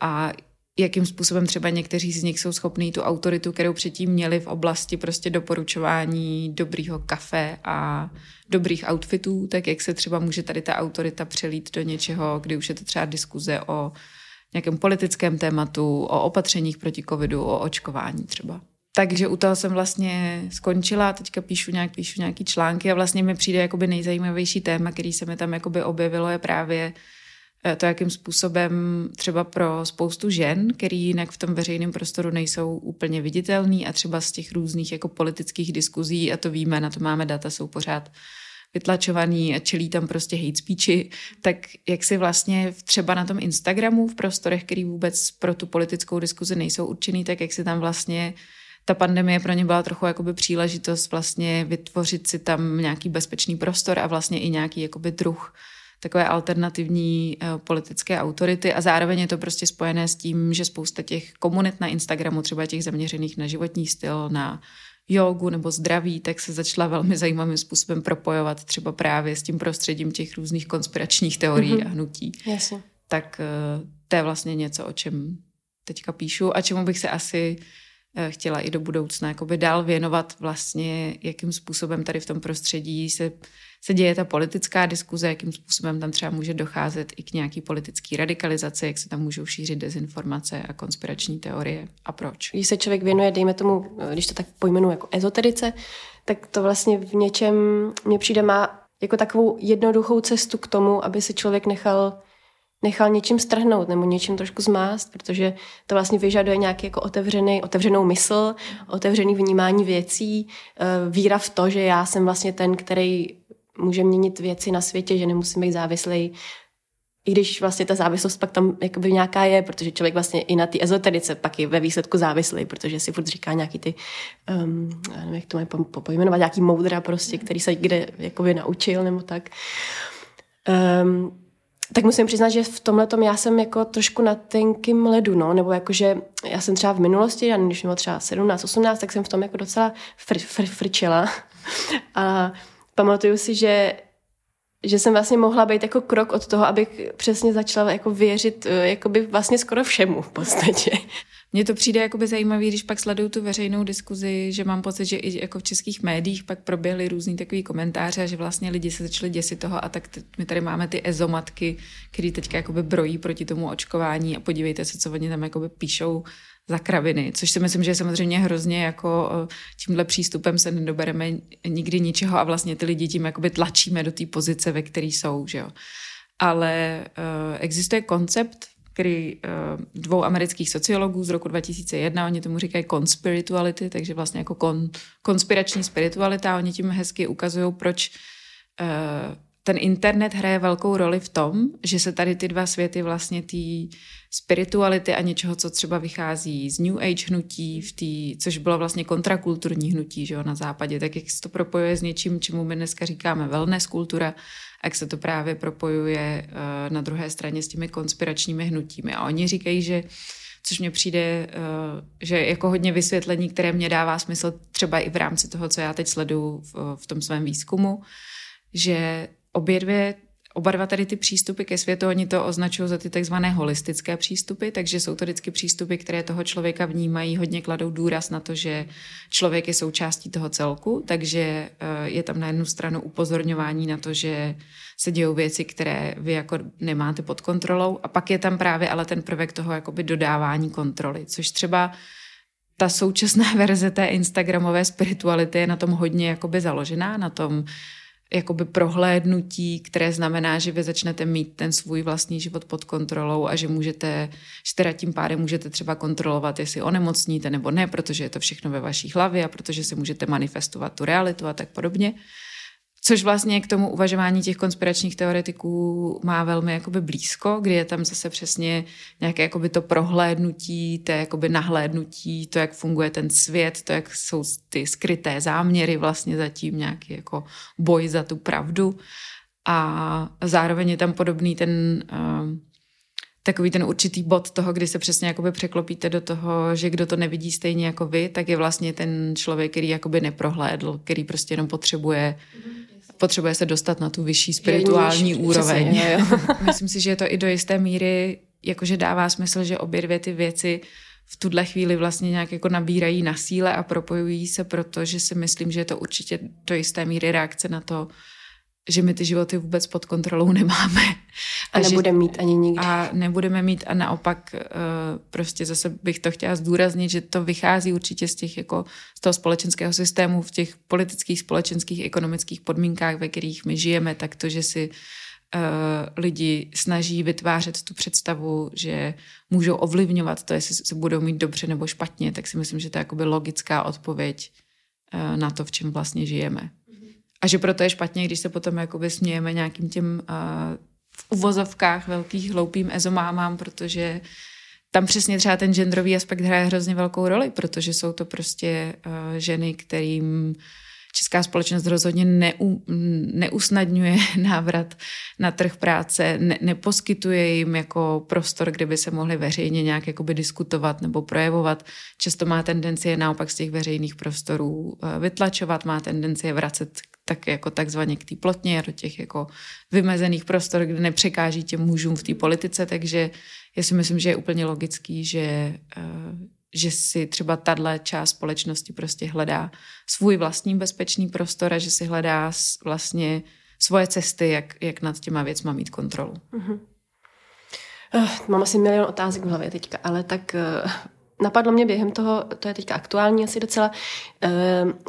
A jakým způsobem třeba někteří z nich jsou schopní tu autoritu, kterou předtím měli v oblasti prostě doporučování dobrýho kafe a dobrých outfitů, tak jak se třeba může tady ta autorita přelít do něčeho, kdy už je to třeba diskuze o nějakém politickém tématu, o opatřeních proti covidu, o očkování třeba. Takže u toho jsem vlastně skončila, teďka píšu, nějak, píšu nějaký články a vlastně mi přijde jakoby nejzajímavější téma, který se mi tam jakoby objevilo, je právě to, jakým způsobem třeba pro spoustu žen, který jinak v tom veřejném prostoru nejsou úplně viditelný a třeba z těch různých jako politických diskuzí, a to víme, na to máme data, jsou pořád vytlačovaný a čelí tam prostě hate speechy, tak jak si vlastně třeba na tom Instagramu v prostorech, který vůbec pro tu politickou diskuzi nejsou určený, tak jak si tam vlastně ta pandemie pro ně byla trochu jakoby příležitost vlastně vytvořit si tam nějaký bezpečný prostor a vlastně i nějaký jakoby druh takové alternativní uh, politické autority a zároveň je to prostě spojené s tím, že spousta těch komunit na Instagramu, třeba těch zaměřených na životní styl, na jogu nebo zdraví, tak se začala velmi zajímavým způsobem propojovat třeba právě s tím prostředím těch různých konspiračních teorií mm-hmm. a hnutí. Jasně. Tak uh, to je vlastně něco, o čem teďka píšu a čemu bych se asi Eh, chtěla i do budoucna jakoby dál věnovat vlastně, jakým způsobem tady v tom prostředí se, se děje ta politická diskuze, jakým způsobem tam třeba může docházet i k nějaký politické radikalizaci, jak se tam můžou šířit dezinformace a konspirační teorie a proč. Když se člověk věnuje, dejme tomu, když to tak pojmenu jako ezoterice, tak to vlastně v něčem mně přijde má jako takovou jednoduchou cestu k tomu, aby si člověk nechal nechal něčím strhnout nebo něčím trošku zmást, protože to vlastně vyžaduje nějaký jako otevřený, otevřenou mysl, otevřený vnímání věcí, eh, víra v to, že já jsem vlastně ten, který může měnit věci na světě, že nemusím být závislý i když vlastně ta závislost pak tam jakoby nějaká je, protože člověk vlastně i na té ezoterice pak je ve výsledku závislý, protože si furt říká nějaký ty, um, já nevím, jak to mají pojmenovat, nějaký moudra prostě, který se někde jakoby naučil nebo tak. Um, tak musím přiznat, že v tomhle já jsem jako trošku na tenkým ledu, no, nebo jakože já jsem třeba v minulosti, a když měla třeba 17, 18, tak jsem v tom jako docela fr, fr, frčela. [LAUGHS] A pamatuju si, že že jsem vlastně mohla být jako krok od toho, abych přesně začala jako věřit eh, jakoby vlastně skoro všemu v podstatě. Mně to přijde jakoby zajímavý, když pak sleduju tu veřejnou diskuzi, že mám pocit, že i jako v českých médiích pak proběhly různý takový komentáře, že vlastně lidi se začali děsit toho a tak my tady máme ty ezomatky, které teďka jakoby brojí proti tomu očkování a podívejte se, co oni tam jakoby píšou za kraviny, což si myslím, že je samozřejmě hrozně jako tímhle přístupem se nedobereme nikdy ničeho a vlastně ty lidi tím jakoby tlačíme do té pozice, ve které jsou, že jo. Ale uh, existuje koncept který uh, dvou amerických sociologů z roku 2001, oni tomu říkají conspirituality, takže vlastně jako kon, konspirační spiritualita, oni tím hezky ukazují, proč uh, ten internet hraje velkou roli v tom, že se tady ty dva světy vlastně té spirituality a něčeho, co třeba vychází z New Age hnutí, v tý, což bylo vlastně kontrakulturní hnutí že jo, na západě, tak jak se to propojuje s něčím, čemu my dneska říkáme wellness kultura, jak se to právě propojuje uh, na druhé straně s těmi konspiračními hnutími. A oni říkají, že což mně přijde, uh, že jako hodně vysvětlení, které mě dává smysl třeba i v rámci toho, co já teď sleduju v tom svém výzkumu, že obě dvě Oba dva tady ty přístupy ke světu, oni to označují za ty takzvané holistické přístupy, takže jsou to vždycky přístupy, které toho člověka vnímají, hodně kladou důraz na to, že člověk je součástí toho celku, takže eh, je tam na jednu stranu upozorňování na to, že se dějou věci, které vy jako nemáte pod kontrolou a pak je tam právě ale ten prvek toho jakoby dodávání kontroly, což třeba ta současná [LAUGHS] verze té instagramové spirituality je na tom hodně jakoby založená, na tom, jakoby prohlédnutí, které znamená, že vy začnete mít ten svůj vlastní život pod kontrolou a že můžete, že teda tím pádem můžete třeba kontrolovat, jestli onemocníte nebo ne, protože je to všechno ve vaší hlavě a protože si můžete manifestovat tu realitu a tak podobně. Což vlastně k tomu uvažování těch konspiračních teoretiků má velmi jakoby blízko, kdy je tam zase přesně nějaké jakoby to prohlédnutí, to jakoby nahlédnutí, to, jak funguje ten svět, to, jak jsou ty skryté záměry vlastně zatím, nějaký jako boj za tu pravdu. A zároveň je tam podobný ten uh, takový ten určitý bod toho, kdy se přesně jakoby překlopíte do toho, že kdo to nevidí stejně jako vy, tak je vlastně ten člověk, který jakoby neprohlédl, který prostě jenom potřebuje potřebuje se dostat na tu vyšší spirituální Jeníž, úroveň. přesně, jo, [LAUGHS] Myslím si, že je to i do jisté míry, jakože dává smysl, že obě dvě ty věci v tuhle chvíli vlastně nějak jako nabírají na síle a propojují se, protože si myslím, že je to určitě do jisté míry reakce na to, že my ty životy vůbec pod kontrolou nemáme. A že- nebudeme mít ani nikdy. a nebudeme mít a naopak eh, prostě zase bych to chtěla zdůraznit, že to vychází určitě z těch jako z toho společenského systému v těch politických, společenských, ekonomických podmínkách, ve kterých my žijeme, tak to, že si eh, lidi snaží vytvářet tu představu, že můžou ovlivňovat to, jestli se budou mít dobře nebo špatně, tak si myslím, že to je jakoby logická odpověď eh, na to, v čem vlastně žijeme. A že proto je špatně, když se potom jakoby smějeme nějakým těm uh, v uvozovkách velkých hloupým ezomámám, protože tam přesně třeba ten genderový aspekt hraje hrozně velkou roli, protože jsou to prostě uh, ženy, kterým česká společnost rozhodně neu, neusnadňuje [LAUGHS] návrat na trh práce, ne, neposkytuje jim jako prostor, kde by se mohli veřejně nějak jakoby diskutovat nebo projevovat. Často má tendenci je naopak z těch veřejných prostorů vytlačovat, má tendenci je vracet tak jako takzvaně k té plotně do těch jako vymezených prostor, kde nepřekáží těm mužům v té politice, takže já si myslím, že je úplně logický, že, eh, že si třeba tahle část společnosti prostě hledá svůj vlastní bezpečný prostor a že si hledá vlastně svoje cesty, jak, jak nad těma věcma mít kontrolu. Uh, mám asi milion otázek v hlavě teďka, ale tak uh, napadlo mě během toho, to je teďka aktuální asi docela,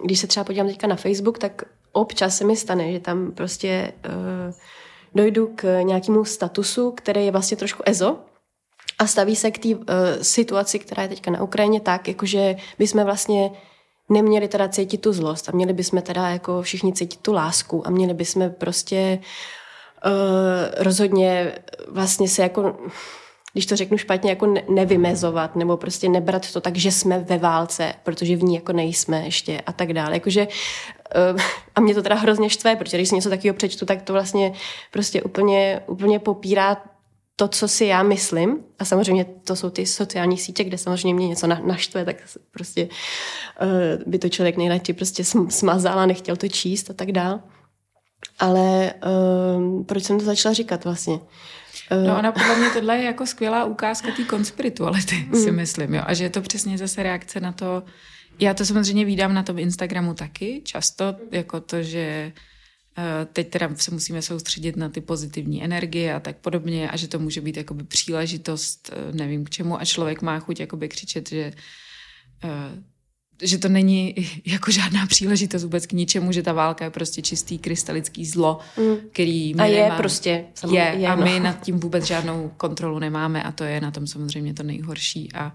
když se třeba podívám teďka na Facebook, tak občas se mi stane, že tam prostě uh, dojdu k nějakému statusu, který je vlastně trošku ezo, a staví se k té uh, situaci, která je teďka na Ukrajině tak, jakože bychom vlastně neměli teda cítit tu zlost a měli bychom teda jako všichni cítit tu lásku a měli bychom prostě uh, rozhodně vlastně se jako když to řeknu špatně, jako ne- nevymezovat, nebo prostě nebrat to tak, že jsme ve válce, protože v ní jako nejsme ještě a tak dále. Jakože, uh, a mě to teda hrozně štve, protože když si něco takového přečtu, tak to vlastně prostě úplně, úplně popírá to, co si já myslím, a samozřejmě to jsou ty sociální sítě, kde samozřejmě mě něco na, naštve, tak prostě uh, by to člověk nejradši prostě sm- smazal a nechtěl to číst a tak dál. Ale uh, proč jsem to začala říkat vlastně? Uh, No ona podle mě tohle je jako skvělá ukázka té konspirituality, si myslím. Jo? A že je to přesně zase reakce na to, já to samozřejmě vídám na tom Instagramu taky, často jako to, že eh, teď teda se musíme soustředit na ty pozitivní energie a tak podobně a že to může být jakoby příležitost, eh, nevím k čemu a člověk má chuť jakoby křičet, že eh, že to není [LAUGHS] jako žádná příležitost vůbec k ničemu, že ta válka je prostě čistý krystalický zlo, mm. který my A je nemáme. prostě, samozřejmě, Je, je, a no. my nad tím vůbec žádnou kontrolu nemáme a to je na tom samozřejmě to nejhorší a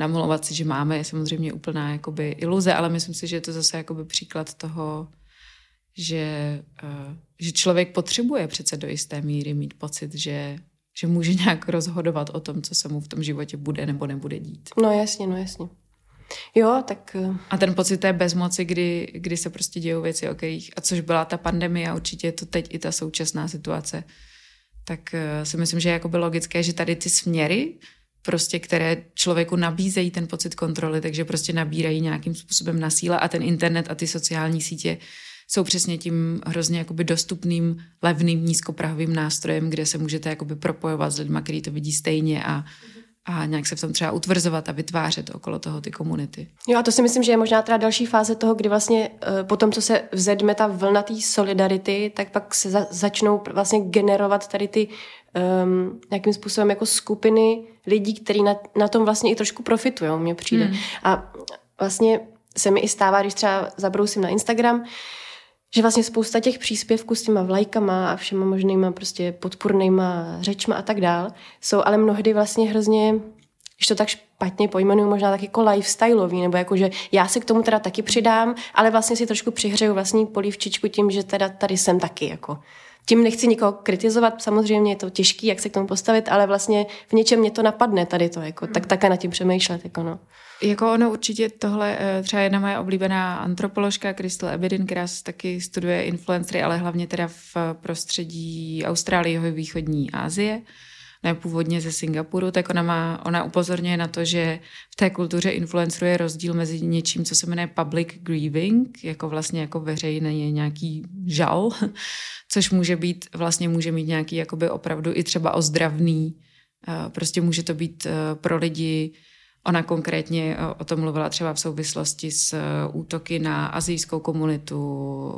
namlovat si, že máme, je samozřejmě úplná jakoby iluze, ale myslím si, že je to zase jakoby příklad toho, že, uh, že člověk potřebuje přece do jisté míry mít pocit, že, že může nějak rozhodovat o tom, co se mu v tom životě bude nebo nebude dít. No jasně, no jasně. Jo, tak eh, A ten pocit té bezmoci, kdy, kdy se prostě dějou věci, o kterých, a což byla ta pandemie a určitě je to teď i ta současná situace, tak eh, si myslím, že je jakoby logické, že tady ty směry, prostě, které člověku nabízejí ten pocit kontroly, takže prostě nabírají nějakým způsobem na síle a ten internet a ty sociální sítě jsou přesně tím hrozně jakoby dostupným, levným, nízkoprahovým nástrojem, kde se můžete jakoby propojovat s lidmi, kteří to vidí stejně a, a nějak se v tom třeba utvrzovat a vytvářet okolo toho ty komunity. Jo, a to si myslím, že je možná teda další fáze toho, kdy vlastně uh, po tom, co se vzedme ta vlna té solidarity, tak pak se za, začnou vlastně generovat tady ty um, nějakým způsobem jako skupiny lidí, kteří na, na tom vlastně i trošku profitují, mně přijde. Hmm. A vlastně se mi i stává, když třeba zabrousím na Instagram, že vlastně spousta těch příspěvků s těma vlajkama a všema možnýma prostě podpůrnýma řečma a tak dál jsou ale mnohdy vlastně hrozně, když to tak špatně pojmenuju, možná tak jako lifestyleový, nebo jako, že já se k tomu teda taky přidám, ale vlastně si trošku přihřeju vlastní polívčičku tím, že teda tady jsem taky, jako. Tím nechci nikoho kritizovat, samozřejmě je to těžký, jak se k tomu postavit, ale vlastně v něčem mě to napadne tady to, jako, tak také na tím přemýšlet, jako no. Jako ono určitě tohle, eh, třeba jedna moje oblíbená antropoložka, Crystal Ebedin, která taky studuje influencery, ale hlavně teda v prostředí Austrálie, východní Asie, ne původně ze Singapuru, tak ona, má, ona upozorňuje na to, že v té kultuře influencerů je rozdíl mezi něčím, co se jmenuje public grieving, jako vlastně jako veřejný nějaký žal, [LAUGHS] což může být, vlastně může mít nějaký jakoby opravdu i třeba ozdravný, eh, prostě může to být eh, pro lidi Ona konkrétně eh, o tom mluvila třeba v souvislosti s útoky na azijskou komunitu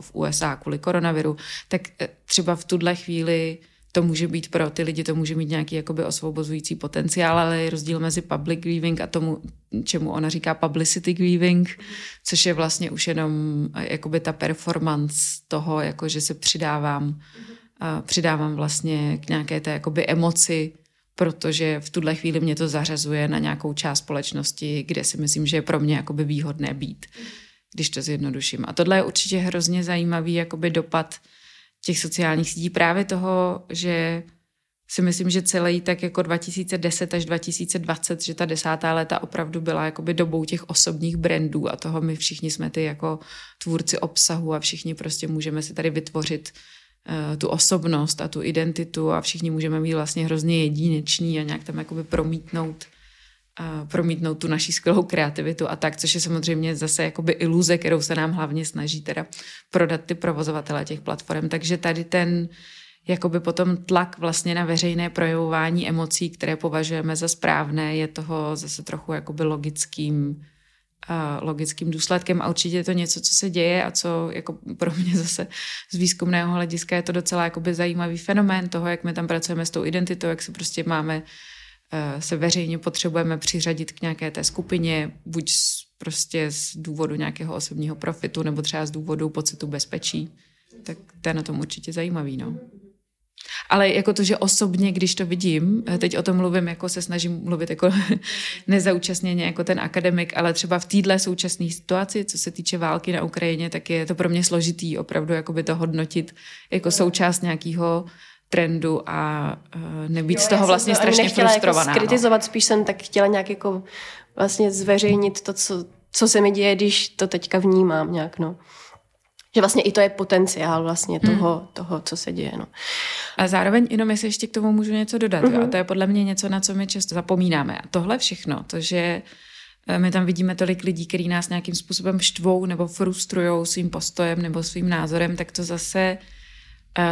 v USA kvůli koronaviru, tak třeba v tuhle chvíli to může být pro ty lidi, to může mít nějaký jakoby osvobozující potenciál, ale je rozdíl mezi public grieving a tomu, čemu ona říká publicity grieving, což je vlastně už jenom jakoby ta performance toho, jako že se přidávám, přidávám vlastně k nějaké té jakoby emoci, protože v tuhle chvíli mě to zařazuje na nějakou část společnosti, kde si myslím, že je pro mě jakoby výhodné být, když to zjednoduším. A tohle je určitě hrozně zajímavý jakoby dopad těch sociálních sítí právě toho, že si myslím, že celý tak jako 2010 až 2020, že ta desátá léta opravdu byla jakoby dobou těch osobních brandů a toho my všichni jsme ty jako tvůrci obsahu a všichni prostě můžeme si tady vytvořit tu osobnost a tu identitu a všichni můžeme být vlastně hrozně jedineční a nějak tam jakoby promítnout promítnout tu naší skvělou kreativitu a tak, což je samozřejmě zase jakoby iluze, kterou se nám hlavně snaží teda prodat ty provozovatele těch platform. Takže tady ten jakoby potom tlak vlastně na veřejné projevování emocí, které považujeme za správné, je toho zase trochu jakoby logickým logickým důsledkem a určitě je to něco, co se děje a co jako pro mě zase z výzkumného hlediska je to docela jakoby zajímavý fenomén toho, jak my tam pracujeme s tou identitou, jak se prostě máme Eh, se veřejně potřebujeme přiřadit k nějaké té skupině, buď prostě z důvodu nějakého osobního profitu, nebo třeba z důvodu pocitu bezpečí, tak to je na tom určitě zajímavý, no. Ale jako to, že osobně, když to vidím, eh, teď o tom mluvím, jako se snažím mluvit jako [LAUGHS] nezaučastněně jako ten akademik, ale třeba v téhle současné situaci, co se týče války na Ukrajině, tak je to pro mě složitý opravdu jakoby to hodnotit jako součást nějakého trendu a uh, nebýt jo, z toho vlastně strašně jako frustrovaná. Jako skritizovat, no. spíš jsem tak chtěla nějak jako vlastně zveřejnit to, co, co se mi děje, když to teďka vnímám nějak, no. Že vlastně i to je potenciál vlastně hmm. toho, mm. toho co se děje, no. A zároveň jenom jestli ještě k tomu můžu něco dodat, mm-hmm. jo? a mhm. to je podle mě něco, na co my často zapomínáme. A tohle všechno, to, že eh, my tam vidíme tolik lidí, kteří nás nějakým způsobem štvou nebo frustrují svým postojem nebo svým názorem, tak to zase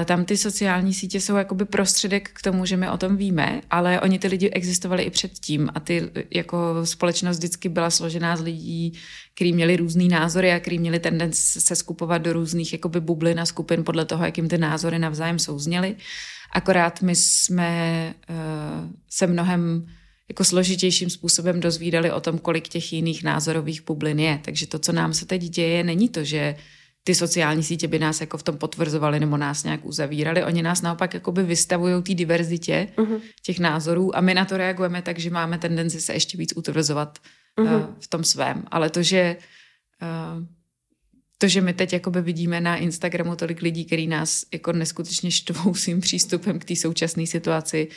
tam ty sociální sítě jsou jakoby prostředek k tomu, že my o tom víme, ale oni ty lidi existovali i předtím a ty jako společnost vždycky byla složená z lidí, kteří měli různý názory a kteří měli tendenci se skupovat do různých jakoby bublin a skupin podle toho, jak jim ty názory navzájem souzněly. Akorát my jsme uh, se mnohem jako složitějším způsobem dozvídali o tom, kolik těch jiných názorových bublin je. Takže to, co nám se teď děje, není to, že ty sociální sítě by nás jako v tom potvrzovaly nebo nás nějak uzavírali. Oni nás naopak jakoby vystavují té diverzitě uh-huh. těch názorů a my na to reagujeme tak, že máme tendenci se ještě víc utvrzovat uh-huh. uh, v tom svém. Ale to, že uh, to, že my teď jakoby vidíme na Instagramu tolik lidí, který nás jako neskutečně štvou [LAUGHS] svým přístupem k té současné situaci,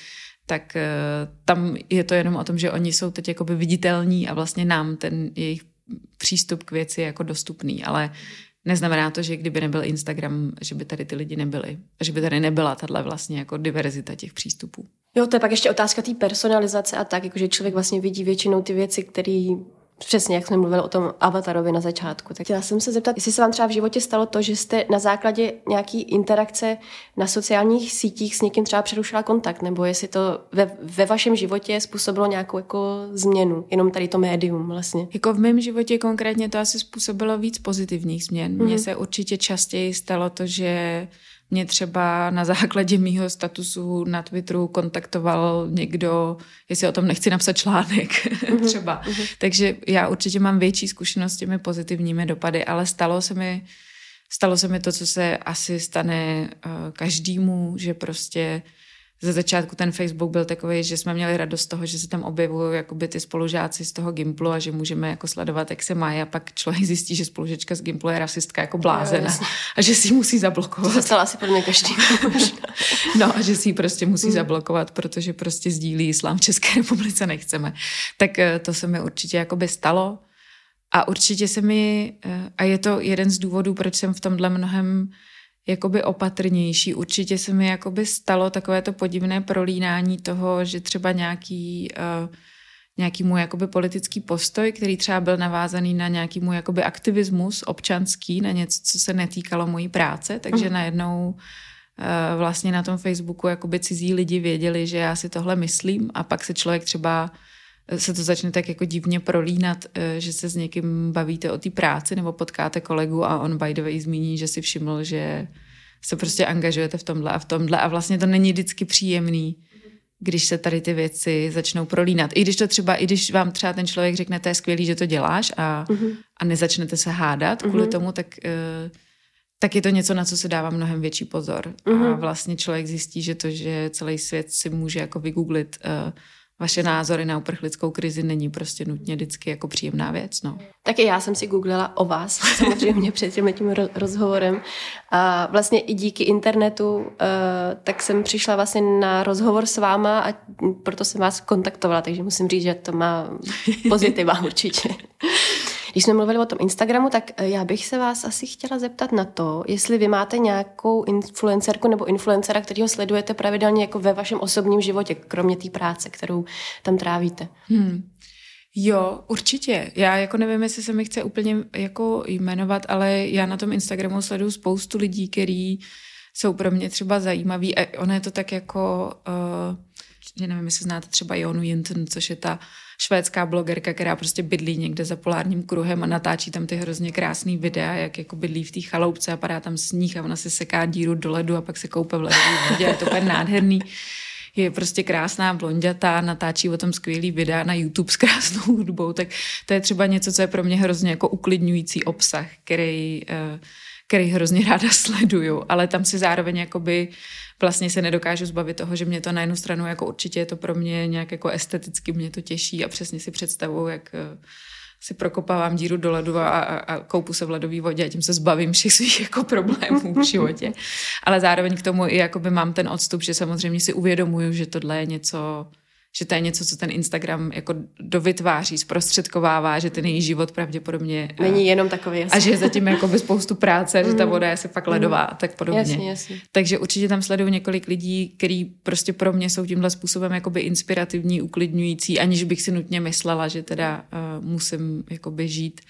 tak uh, tam je to jenom o tom, že oni jsou teď jakoby viditelní a vlastně nám ten jejich přístup k věci je jako dostupný, ale Neznamená to, že kdyby nebyl Instagram, že by tady ty lidi nebyli. Že by tady nebyla tahle vlastně jako diverzita těch přístupů. Jo, to je pak ještě otázka té personalizace a tak, jakože člověk vlastně vidí většinou ty věci, které Přesně, jak jsme mluvili o tom avatarovi na začátku. Tak chtěla jsem se zeptat, jestli se vám třeba v životě stalo to, že jste na základě nějaký interakce na sociálních sítích s někým třeba přerušila kontakt, nebo jestli to ve, ve vašem životě způsobilo nějakou jako změnu, jenom tady to médium vlastně. Jako v mém životě konkrétně to asi způsobilo víc pozitivních změn. Mm-hmm. Mně mhm. se určitě častěji stalo to, že mě třeba na základě mýho statusu na Twitteru kontaktoval někdo, jestli o tom nechci napsat článek mm-hmm. [LAUGHS] třeba. Mm-hmm. Takže já určitě mám větší zkušenost s těmi pozitivními dopady, ale stalo se mi, stalo se mi to, co se asi stane uh, každému, že prostě ze začátku ten Facebook byl takový, že jsme měli radost z toho, že se tam objevují jakoby ty spolužáci z toho Gimplu a že můžeme jako sledovat, jak se mají a pak člověk zjistí, že spolužečka z Gimplu je rasistka jako blázena Jo, a že si ji musí zablokovat. To stala asi pro mě každý. [LAUGHS] No a že si ji prostě musí zablokovat, protože prostě sdílí islám v České republice nechceme. Tak eh, to se mi určitě jakoby stalo. A určitě se mi, eh, a je to jeden z důvodů, proč jsem v tomhle mnohem jakoby opatrnější. Určitě se mi jakoby stalo takové to podivné prolínání toho, že třeba nějaký, uh, nějaký můj jakoby politický postoj, který třeba byl navázaný na nějaký můj jakoby aktivismus občanský, na něco, co se netýkalo mojí práce, takže Mhm. najednou uh, vlastně na tom Facebooku jakoby cizí lidi věděli, že já si tohle myslím a pak se člověk třeba se to začne tak jako divně prolínat, eh, že se s někým bavíte o té práci nebo potkáte kolegu a on by the way zmíní, že si všiml, že se prostě angažujete v tomhle a v tomhle a vlastně to není vždycky příjemný, když se tady ty věci začnou prolínat. I když to třeba, i když vám třeba ten člověk řekne, to je skvělý, že to děláš a, a nezačnete se hádat kvůli tomu, tak, eh, tak je to něco, na co se dává mnohem větší pozor. A vlastně člověk zjistí, že to, že celý svět si může jako vygooglit uh, vaše názory na uprchlickou krizi není prostě nutně vždycky jako příjemná věc. No. Taky já jsem si googlila o vás, [LAUGHS] samozřejmě před tím, tím ro- rozhovorem. A vlastně i díky internetu, uh, tak jsem přišla vlastně na rozhovor s váma a proto jsem vás kontaktovala, takže musím říct, že to má pozitiva určitě. [LAUGHS] Když jsme mluvili o tom Instagramu, tak eh, já bych se vás asi chtěla zeptat na to, jestli vy máte nějakou influencerku nebo influencera, kterého sledujete pravidelně jako ve vašem osobním životě, kromě té práce, kterou tam trávíte. Hmm. Jo, určitě. Já jako nevím, jestli se mi chce úplně jako jmenovat, ale já na tom Instagramu sleduju spoustu lidí, který jsou pro mě třeba zajímaví. A ono je to tak jako, uh, že nevím, jestli znáte třeba Jonu Jinton, což je ta švédská blogerka, která prostě bydlí někde za polárním kruhem a natáčí tam ty hrozně krásný videa, jak jako bydlí v té chaloupce a padá tam sníh a ona si seká díru do ledu a pak se koupe v vodě. Je to úplně nádherný je prostě krásná blondětá, natáčí o tom skvělý videa na YouTube s krásnou hudbou, tak to je třeba něco, co je pro mě hrozně jako uklidňující obsah, který, eh, který hrozně ráda sleduju, ale tam si zároveň jakoby vlastně se nedokážu zbavit toho, že mě to na jednu stranu jako určitě je to pro mě nějak jako esteticky mě to těší a přesně si představuju, jak eh, si prokopávám díru do ledu a, a, a koupu se v ledové vodě a tím se zbavím všech svých [LAUGHS] jako problémů v životě. Ale zároveň k tomu i jakoby mám ten odstup, že samozřejmě si uvědomuju, že tohle je něco, že to je něco, co ten Instagram jako dovytváří, zprostředkovává, že ten její život pravděpodobně... Není jenom takový A jasný. že je zatím jakoby spoustu práce, že ta voda je se fakt ledová a tak podobně. Jasně, jasně. Takže určitě tam sleduju několik lidí, který prostě pro mě jsou tímhle způsobem jakoby inspirativní, uklidňující, aniž bych si nutně myslela, že teda uh, musím jakoby žít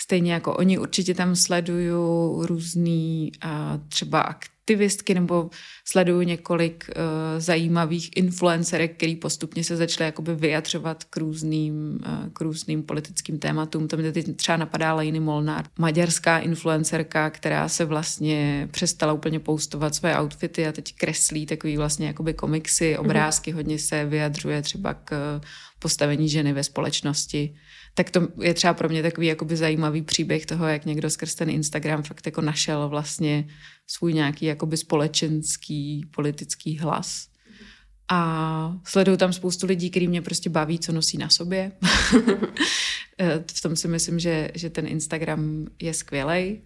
stejně jako oni. Určitě tam sleduju různý uh, třeba aktivistky nebo sleduju několik uh, zajímavých influencerek, který postupně se začaly jakoby vyjadřovat k různým, uh, k různým politickým tématům. To mě teď třeba napadá Lejny Molnár, maďarská influencerka, která se vlastně přestala úplně postovat své outfity a teď kreslí takový vlastně jakoby komiksy, obrázky, hodně se vyjadřuje třeba k postavení ženy ve společnosti tak to je třeba pro mě takový jakoby zajímavý příběh toho, jak někdo skrz ten Instagram fakt jako našel vlastně svůj nějaký jakoby společenský, politický hlas. A sleduju tam spoustu lidí, který mě prostě baví, co nosí na sobě. [LAUGHS] v tom si myslím, že, že ten Instagram je skvělej.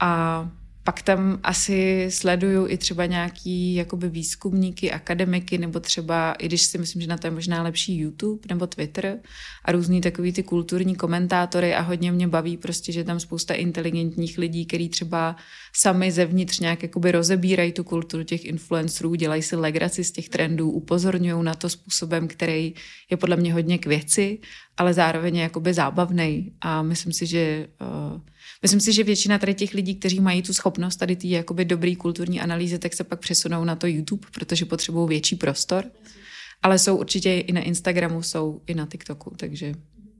A pak tam asi sleduju i třeba nějaký jakoby výzkumníky, akademiky, nebo třeba, i když si myslím, že na to je možná lepší YouTube nebo Twitter a různý takový ty kulturní komentátory a hodně mě baví prostě, že tam spousta inteligentních lidí, který třeba sami zevnitř nějak jakoby rozebírají tu kulturu těch influencerů, dělají si legraci z těch trendů, upozorňují na to způsobem, který je podle mě hodně k věci, ale zároveň je jakoby zábavný a myslím si, že uh, Myslím si, že většina tady těch lidí, kteří mají tu schopnost tady ty jakoby dobrý kulturní analýzy, tak se pak přesunou na to YouTube, protože potřebují větší prostor. Ale jsou určitě i na Instagramu, jsou i na TikToku, takže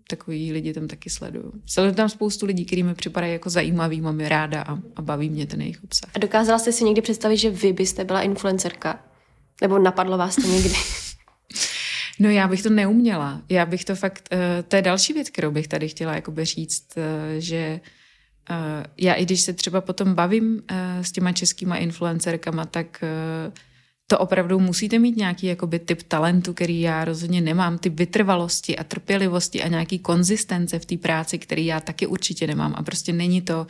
takový lidi tam taky sleduju. Sleduju tam spoustu lidí, kteří mi připadají jako zajímavý, mám je ráda a, a baví mě ten jejich obsah. A dokázala jste si někdy představit, že vy byste byla influencerka? Nebo napadlo vás to někdy? [LAUGHS] No já bych to neuměla. Já bych to fakt, uh, to je další věc, kterou bych tady chtěla jakoby říct, uh, že já i když se třeba potom bavím uh, s těma českýma influencerkama, tak uh, to opravdu musíte mít nějaký jakoby typ talentu, který já rozhodně nemám, typ vytrvalosti a trpělivosti a nějaký konzistence v té práci, který já taky určitě nemám. A prostě není to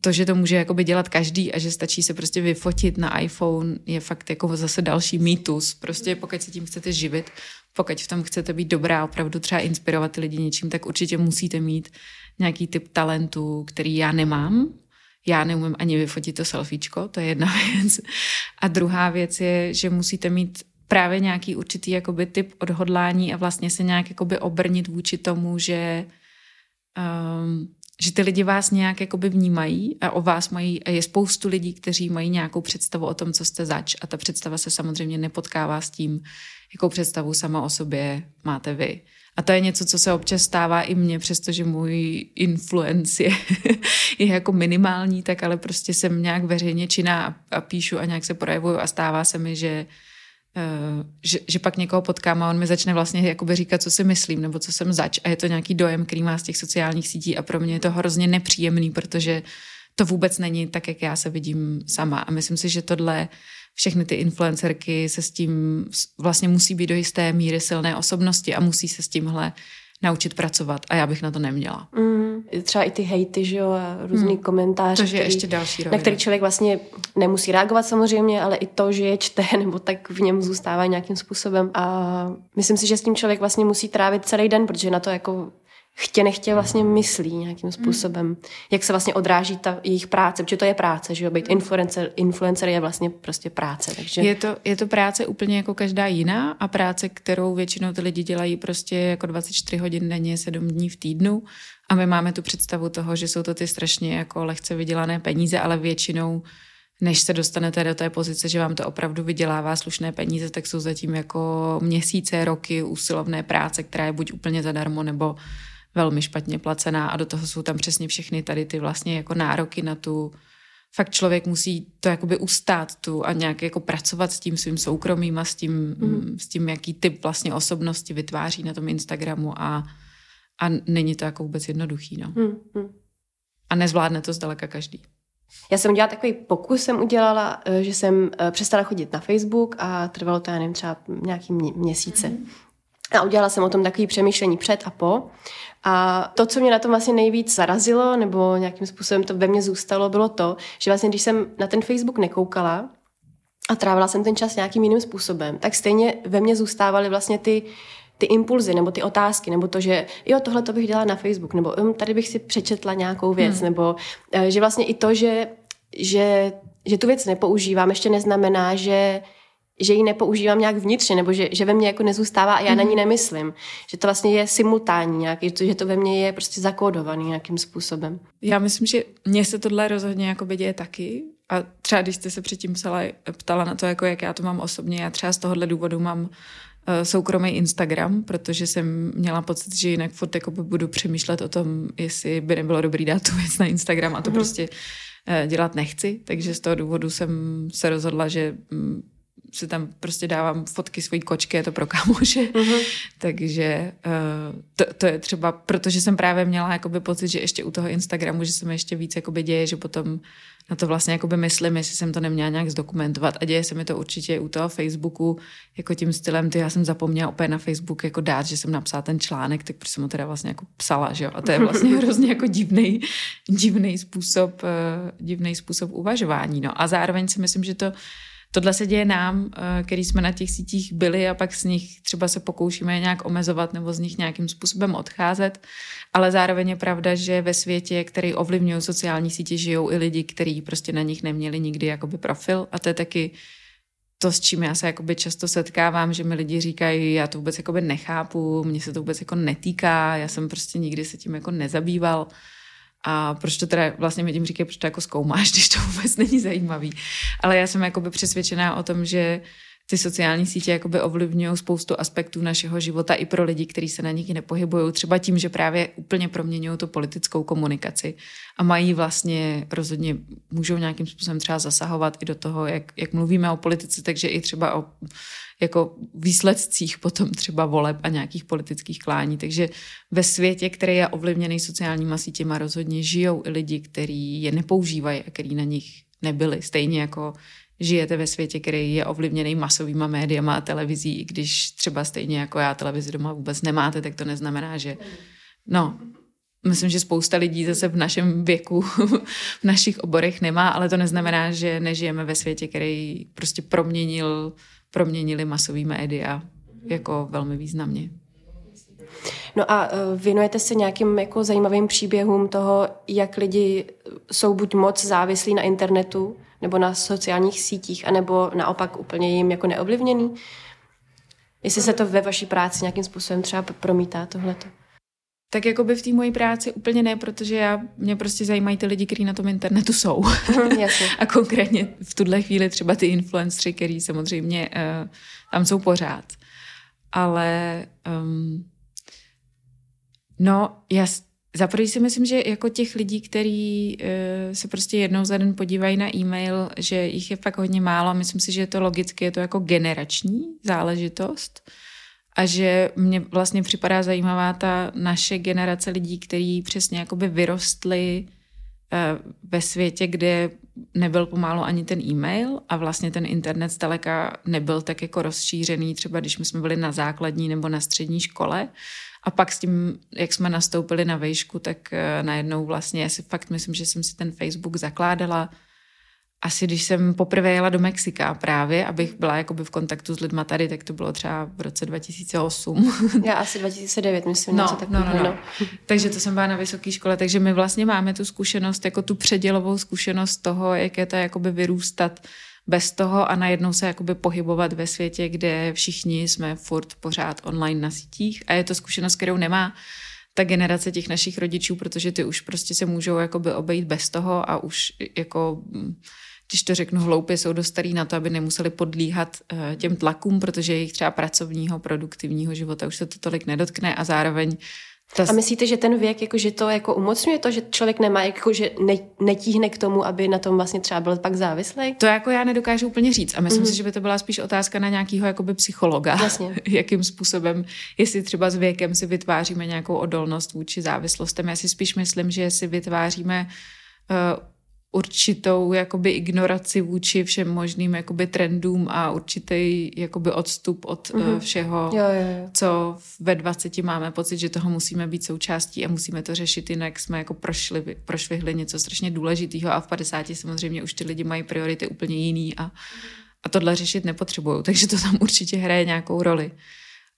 to, že to může jakoby dělat každý a že stačí se prostě vyfotit na iPhone, je fakt jako zase další mýtus. Prostě pokud se tím chcete živit, pokud v tom chcete být dobrá, opravdu třeba inspirovat ty lidi něčím, tak určitě musíte mít nějaký typ talentu, který já nemám. Já neumím ani vyfotit to selfiečko, to je jedna [LAUGHS] věc. A druhá věc je, že musíte mít právě nějaký určitý jakoby typ odhodlání a vlastně se nějak jakoby obrnit vůči tomu, že um, že ty lidi vás nějak jakoby vnímají a o vás mají, a je spoustu lidí, kteří mají nějakou představu o tom, co jste zač a ta představa se samozřejmě nepotkává s tím, jakou představu sama o sobě máte vy. A to je něco, co se občas stává i mně, přestože můj influence je, [LAUGHS] je jako minimální, tak ale prostě jsem nějak veřejně činná a, a píšu a nějak se projevuju a stává se mi, že Uh, že, že pak někoho potkám a on mi začne vlastně jakoby říkat, co si myslím nebo co jsem zač. A je to nějaký dojem, který má z těch sociálních sítí a pro mě je to hrozně nepříjemný, protože to vůbec není tak, jak já se vidím sama. A myslím si, že tohle všechny ty influencerky se s tím vlastně musí být do jisté míry silné osobnosti a musí se s tímhle naučit pracovat a já bych na to neměla. Mm, třeba i ty hejty, že jo, a různý hmm. komentáře. To je ještě další rovina. Na který člověk vlastně nemusí reagovat samozřejmě, ale i to, že je čte, [LAUGHS] nebo tak v něm zůstává nějakým způsobem. A myslím si, že s tím člověk vlastně musí trávit celý den, protože na to jako chtě nechtě vlastně myslí nějakým způsobem, mm. jak se vlastně odráží ta jejich práce, protože to je práce, že jo, být influencer, influencer je vlastně prostě práce. Takže... Je, to, je to práce úplně jako každá jiná a práce, kterou většinou ty lidi dělají prostě jako 24 hodin denně, 7 dní v týdnu a my máme tu představu toho, že jsou to ty strašně jako lehce vydělané peníze, ale většinou než se dostanete do té pozice, že vám to opravdu vydělává slušné peníze, tak jsou zatím jako měsíce, roky usilovné práce, která je buď úplně zadarmo, nebo velmi špatně placená a do toho jsou tam přesně všechny tady ty vlastně jako nároky na tu fakt člověk musí to jakoby ustát tu a nějak jako pracovat s tím svým soukromím a s tím, mm. s tím jaký typ vlastně osobnosti vytváří na tom Instagramu a, a není to jako vůbec jednoduchý, no. Mm. A nezvládne to zdaleka každý. Já jsem udělala takový pokus, jsem udělala, eh, že jsem eh, přestala chodit na Facebook a trvalo to, já nevím, třeba nějaký měsíce. Mm. A udělala jsem o tom takový přemýšlení před a po. A to, co mě na tom vlastně nejvíc zarazilo, nebo nějakým způsobem to ve mně zůstalo, bylo to, že vlastně když jsem na ten Facebook nekoukala a trávila jsem ten čas nějakým jiným způsobem, tak stejně ve mně zůstávaly vlastně ty ty impulzy nebo ty otázky, nebo to, že jo, tohle to bych dělala na Facebook, nebo um, tady bych si přečetla nějakou věc, hmm. nebo uh, že vlastně i to, že, že, že tu věc nepoužívám, ještě neznamená, že že ji nepoužívám nějak vnitřně, nebo že, že ve mně jako nezůstává a já mm-hmm. na ní mhm. nemyslím. Že to vlastně je simultánní nějaký, že to ve mně je prostě zakódovaný nějakým způsobem. Já myslím, že mně se tohle rozhodně jako děje taky. A třeba když jste se předtím psala, ptala na to, jako jak já to mám osobně, já třeba z tohohle důvodu mám uh, soukromý Instagram, protože jsem měla pocit, že jinak furt jako budu přemýšlet o tom, jestli by nebylo dobrý dát tu věc na Instagram a to mm-hmm. prostě uh, dělat nechci. Takže z toho důvodu jsem se rozhodla, že um, si tam prostě dávám fotky svojí kočky, je to pro kámoše. Uh-huh. [LAUGHS] Takže uh, to, to, je třeba, protože jsem právě měla jakoby pocit, že ještě u toho Instagramu, že se mi ještě víc jakoby děje, že potom na to vlastně jakoby myslím, jestli jsem to neměla nějak zdokumentovat. A děje se mi to určitě u toho Facebooku, jako tím stylem, ty já jsem zapomněla opět na Facebook jako dát, že jsem napsala ten článek, tak proč jsem ho teda vlastně jako psala, že jo? A to je vlastně [LAUGHS] hrozně jako divný, divný způsob, uh, divný způsob uvažování. No. A zároveň si myslím, že to Tohle se děje nám, eh, který jsme na těch sítích byli a pak z nich třeba se pokoušíme nějak omezovat nebo z nich nějakým způsobem odcházet. Ale zároveň je pravda, že ve světě, který ovlivňují sociální sítě, žijou i lidi, kteří prostě na nich neměli nikdy jakoby profil. A to je taky to, s čím já se jakoby často setkávám, že mi lidi říkají, já to vůbec jakoby nechápu, mně se to vůbec jako netýká, já jsem prostě nikdy se tím jako nezabýval. A proč to teda vlastně mi tím říkají, proč to jako zkoumáš, [LAUGHS] když to vůbec není zajímavý. Ale já jsem jakoby přesvědčená o tom, že ty sociální sítě jakoby ovlivňují spoustu aspektů našeho života i pro lidi, kteří se na nich nepohybují. Třeba tím, že právě úplně proměňují tu politickou komunikaci a mají vlastně rozhodně, můžou nějakým způsobem třeba zasahovat i do toho, jak, jak mluvíme o politice, takže i třeba o jako výsledcích potom třeba voleb a nějakých politických klání. Takže ve světě, který je ovlivněný sociálníma sítěma, rozhodně žijou i lidi, kteří je nepoužívají a kteří na nich nebyli. Stejně jako žijete ve světě, který je ovlivněný masovýma médiama a televizí, i když třeba stejně jako já televizi doma vůbec nemáte, tak to neznamená, že no, myslím, že spousta lidí zase v našem věku, [LAUGHS] v našich oborech nemá, ale to neznamená, že nežijeme ve světě, který prostě proměnil, proměnili masový média jako velmi významně. No a e, věnujete se nějakým jako zajímavým příběhům toho, jak lidi jsou buď moc závislí na internetu, nebo na sociálních sítích, anebo naopak úplně jim jako neovlivněný? Jestli se to ve vaší práci nějakým způsobem třeba promítá tohleto? Tak jako by v té mojí práci úplně ne, protože já, mě prostě zajímají ty lidi, kteří na tom internetu jsou. Jasně. [LAUGHS] a konkrétně v tuhle chvíli třeba ty influenceri, který samozřejmě uh, tam jsou pořád. Ale um, no, já za prvý si myslím, že jako těch lidí, kteří uh, se prostě jednou za den podívají na e-mail, že jich je fakt hodně málo a myslím si, že je to logicky, je to jako generační záležitost a že mně vlastně připadá zajímavá ta naše generace lidí, kteří přesně jakoby vyrostli uh, ve světě, kde nebyl pomálo ani ten e-mail a vlastně ten internet zdaleka nebyl tak jako rozšířený, třeba když my jsme byli na základní nebo na střední škole, a pak s tím, jak jsme nastoupili na vejšku, tak eh, najednou vlastně, já si fakt myslím, že jsem si ten Facebook zakládala asi když jsem poprvé jela do Mexika právě, abych byla jakoby v kontaktu s lidma tady, tak to bylo třeba v roce 2008. Já asi 2009, myslím, no, něco takového. No, no, no. no. takže to jsem byla na vysoké škole, takže my vlastně máme tu zkušenost, jako tu předělovou zkušenost toho, jak je to jakoby vyrůstat bez toho a najednou se jakoby pohybovat ve světě, kde všichni jsme furt pořád online na sítích a je to zkušenost, kterou nemá ta generace těch našich rodičů, protože ty už prostě se můžou jakoby obejít bez toho a už jako když to řeknu hloupě, jsou dost starý na to, aby nemuseli podlíhat eh, těm tlakům, protože jejich třeba pracovního, produktivního života už se to tolik nedotkne a zároveň ta... A myslíte, že ten věk, jako, že to jako umocňuje to, že člověk nemá, jako, že ne, netíhne k tomu, aby na tom vlastně třeba byl pak závislý? To jako já nedokážu úplně říct a myslím mm-hmm. si, že by to byla spíš otázka na nějakého jakoby psychologa. Jasně. [LAUGHS] Jakým způsobem, jestli třeba s věkem si vytváříme nějakou odolnost vůči závislostem. Já si spíš myslím, že si vytváříme uh, určitou jakoby ignoraci vůči všem možným jakoby trendům a určitý jakoby odstup od mm-hmm. všeho, jo, jo, jo. co ve 20 máme pocit, že toho musíme být součástí a musíme to řešit, jinak jsme jako prošli, prošvihli něco strašně důležitého a v 50 samozřejmě už ty lidi mají priority úplně jiný a, a tohle řešit nepotřebují, takže to tam určitě hraje nějakou roli.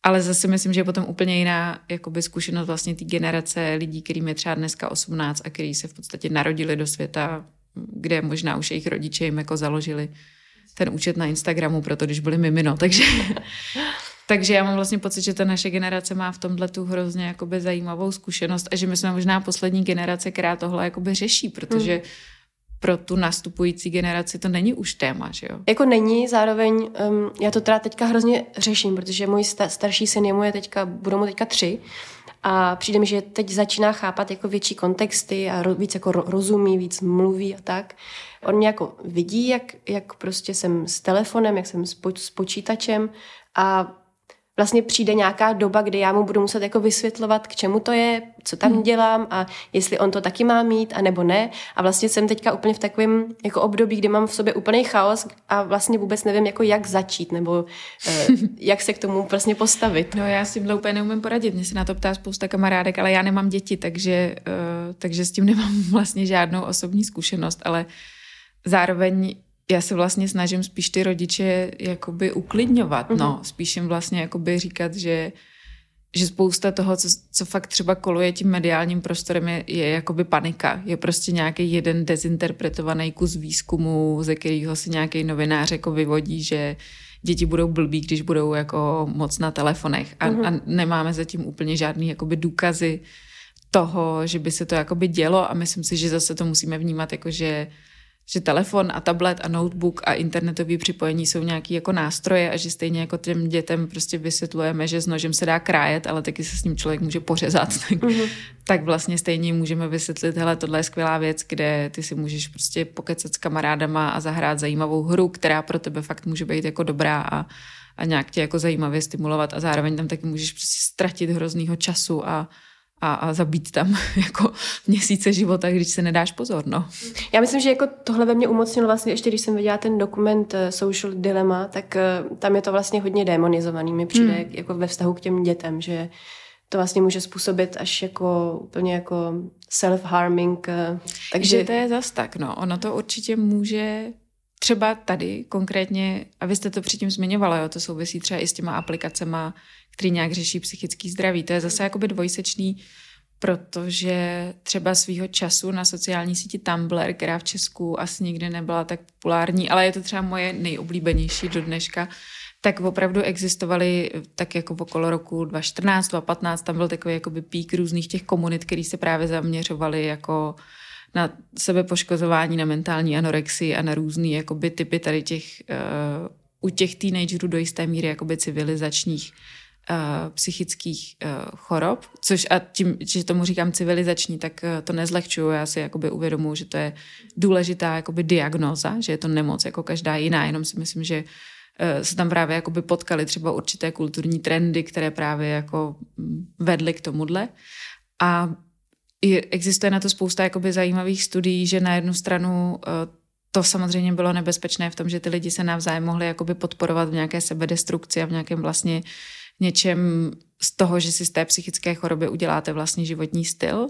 Ale zase myslím, že je potom úplně jiná jakoby zkušenost vlastně té generace lidí, kterým je třeba dneska 18 a který se v podstatě narodili do světa kde možná už jejich rodiče jim jako založili ten účet na Instagramu, proto když byli mimino, takže, [LAUGHS] takže já mám vlastně pocit, že ta naše generace má v tomhle tu hrozně jakoby zajímavou zkušenost a že my jsme možná poslední generace, která tohle jakoby řeší, protože mm. pro tu nastupující generaci to není už téma, že jo? Jako není, zároveň um, já to teda teďka hrozně řeším, protože můj sta- starší syn je mu je teďka, budou mu teďka tři a přijde mi, že teď začíná chápat jako větší kontexty a víc jako rozumí, víc mluví a tak. On mě jako vidí, jak, jak prostě jsem s telefonem, jak jsem s, s počítačem a vlastně přijde nějaká doba, kdy já mu budu muset jako vysvětlovat, k čemu to je, co tam hmm. dělám a jestli on to taky má mít a nebo ne. A vlastně jsem teďka úplně v takovém jako období, kdy mám v sobě úplný chaos a vlastně vůbec nevím, jako jak začít nebo uh, [LAUGHS] jak se k tomu vlastně postavit. No já s tímhle úplně neumím poradit. Mě se na to ptá spousta kamarádek, ale já nemám děti, takže, uh, takže s tím nemám [LAUGHS] vlastně žádnou osobní zkušenost, ale zároveň já se vlastně snažím spíš ty rodiče jakoby uklidňovat, mm-hmm. no. Spíš jim vlastně jakoby říkat, že že spousta toho, co, co fakt třeba koluje tím mediálním prostorem, je, je jakoby panika. Je prostě nějaký jeden dezinterpretovaný kus výzkumu, ze kterého si nějaký novinář jako vyvodí, že děti budou blbí, když budou jako moc na telefonech. A, mm-hmm. a nemáme zatím úplně žádný jakoby důkazy toho, že by se to jakoby dělo a myslím si, že zase to musíme vnímat jako, že že telefon a tablet a notebook a internetové připojení jsou nějaký jako nástroje a že stejně jako těm dětem prostě vysvětlujeme, že s nožem se dá krájet, ale taky se s ním člověk může pořezat, [LAUGHS] tak, mm-hmm. tak vlastně stejně můžeme vysvětlit, hele, tohle je skvělá věc, kde ty si můžeš prostě pokecat s kamarádama a zahrát zajímavou hru, která pro tebe fakt může být jako dobrá a, a nějak tě jako zajímavě stimulovat a zároveň tam taky můžeš prostě ztratit hroznýho času a, a, a zabít tam [LAUGHS] jako měsíce života, když se nedáš pozor, no. Já myslím, že jako tohle ve mně umocnilo vlastně, ještě když jsem viděla ten dokument uh, Social Dilemma, tak uh, tam je to vlastně hodně demonizovaný, mi přijde hmm. jako ve vztahu k těm dětem, že to vlastně může způsobit až jako úplně jako self-harming. Uh, takže že to je zas tak, no. Ono to určitě může třeba tady konkrétně, a vy jste to předtím zmiňovala, jo, to souvisí třeba i s těma aplikacema, který nějak řeší psychický zdraví. To je zase jakoby dvojsečný, protože třeba svýho času na sociální síti Tumblr, která v Česku asi nikdy nebyla tak populární, ale je to třeba moje nejoblíbenější do dneška, tak opravdu existovaly tak jako okolo roku 2014, 2015, tam byl takový jakoby pík různých těch komunit, který se právě zaměřovaly jako na sebepoškozování, na mentální anorexii a na různý jakoby typy tady těch uh, u těch teenagerů do jisté míry jakoby civilizačních uh, psychických uh, chorob, což a tím, že tomu říkám civilizační, tak uh, to nezlehčuju, já si jakoby uvědomuji, že to je důležitá jakoby diagnóza, že je to nemoc jako každá jiná, jenom si myslím, že se tam právě jakoby potkali třeba určité kulturní trendy, které právě jako vedly k tomuhle. A existuje na to spousta jakoby zajímavých studií, že na jednu stranu to samozřejmě bylo nebezpečné v tom, že ty lidi se navzájem mohli jakoby podporovat v nějaké sebedestrukci a v nějakém vlastně něčem z toho, že si z té psychické choroby uděláte vlastně životní styl,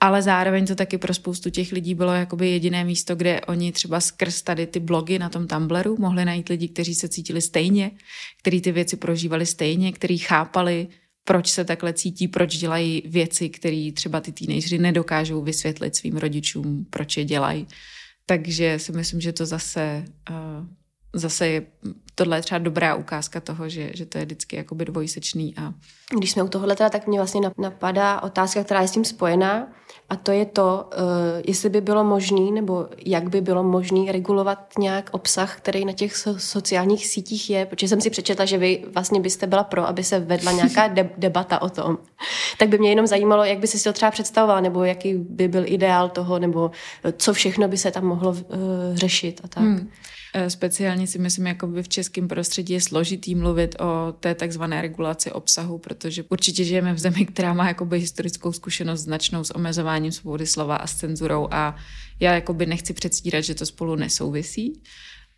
ale zároveň to taky pro spoustu těch lidí bylo jakoby jediné místo, kde oni třeba skrz tady ty blogy na tom Tumblru mohli najít lidi, kteří se cítili stejně, kteří ty věci prožívali stejně, kteří chápali, proč se takhle cítí, proč dělají věci, které třeba ty teenageři nedokážou vysvětlit svým rodičům, proč je dělají. Takže si myslím, že to zase, uh, zase je, tohle je třeba dobrá ukázka toho, že, že to je vždycky jakoby dvojsečný. A... Když jsme u tohohle teda, tak mě vlastně napadá otázka, která je s tím spojená a to je to, uh, jestli by bylo možné, nebo jak by bylo možné regulovat nějak obsah, který na těch so- sociálních sítích je, protože jsem si přečetla, že vy vlastně byste byla pro, aby se vedla nějaká [LAUGHS] de- debata o tom. Tak by mě jenom zajímalo, jak by si to třeba představovala, nebo jaký by byl ideál toho, nebo co všechno by se tam mohlo uh, řešit a tak. Hmm. Eh, speciálně si myslím, jako by v českém prostředí je složitý mluvit o té takzvané regulaci obsahu, protože určitě žijeme v zemi, která má jakoby historickou zkušenost značnou s omezováním svobody slova a s cenzurou a já jakoby nechci předstírat, že to spolu nesouvisí.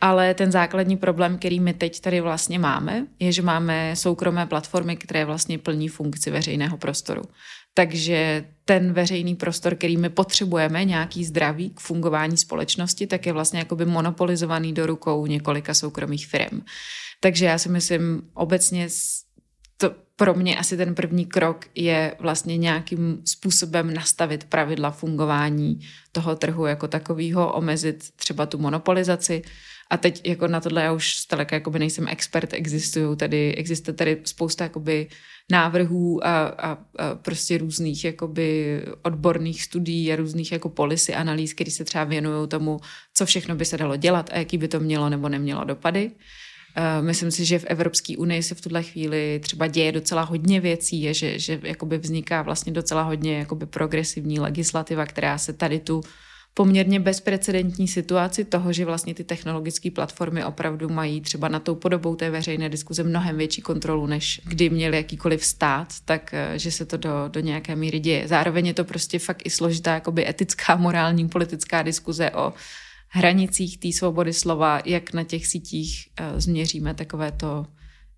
Ale ten základní problém, který my teď tady vlastně máme, je, že máme soukromé platformy, které vlastně plní funkci veřejného prostoru. Takže ten veřejný prostor, který my potřebujeme, nějaký zdravý k fungování společnosti, tak je vlastně jakoby monopolizovaný do rukou několika soukromých firm. Takže já si myslím obecně to pro mě asi ten první krok je vlastně nějakým způsobem nastavit pravidla fungování toho trhu jako takového, omezit třeba tu monopolizaci, a teď jako na tohle já už zdaleka jakoby nejsem expert, existují tady, existuje tady spousta jakoby návrhů a, a, a prostě různých jakoby odborných studií a různých jako policy analýz, které se třeba věnují tomu, co všechno by se dalo dělat a jaký by to mělo nebo nemělo dopady. Uh, myslím si, že v Evropské unii se v tuhle chvíli třeba děje docela hodně věcí, je, že, že jakoby vzniká vlastně docela hodně jakoby progresivní legislativa, která se tady tu poměrně bezprecedentní situaci toho, že vlastně ty technologické platformy opravdu mají třeba na tou podobou té veřejné diskuze mnohem větší kontrolu, než kdy měl jakýkoliv stát, tak eh, že se to do, do nějaké míry děje. Zároveň je to prostě fakt i složitá jakoby etická, [LAUGHS] morální, politická diskuze o hranicích té svobody slova, jak na těch sítích uh, změříme takové to,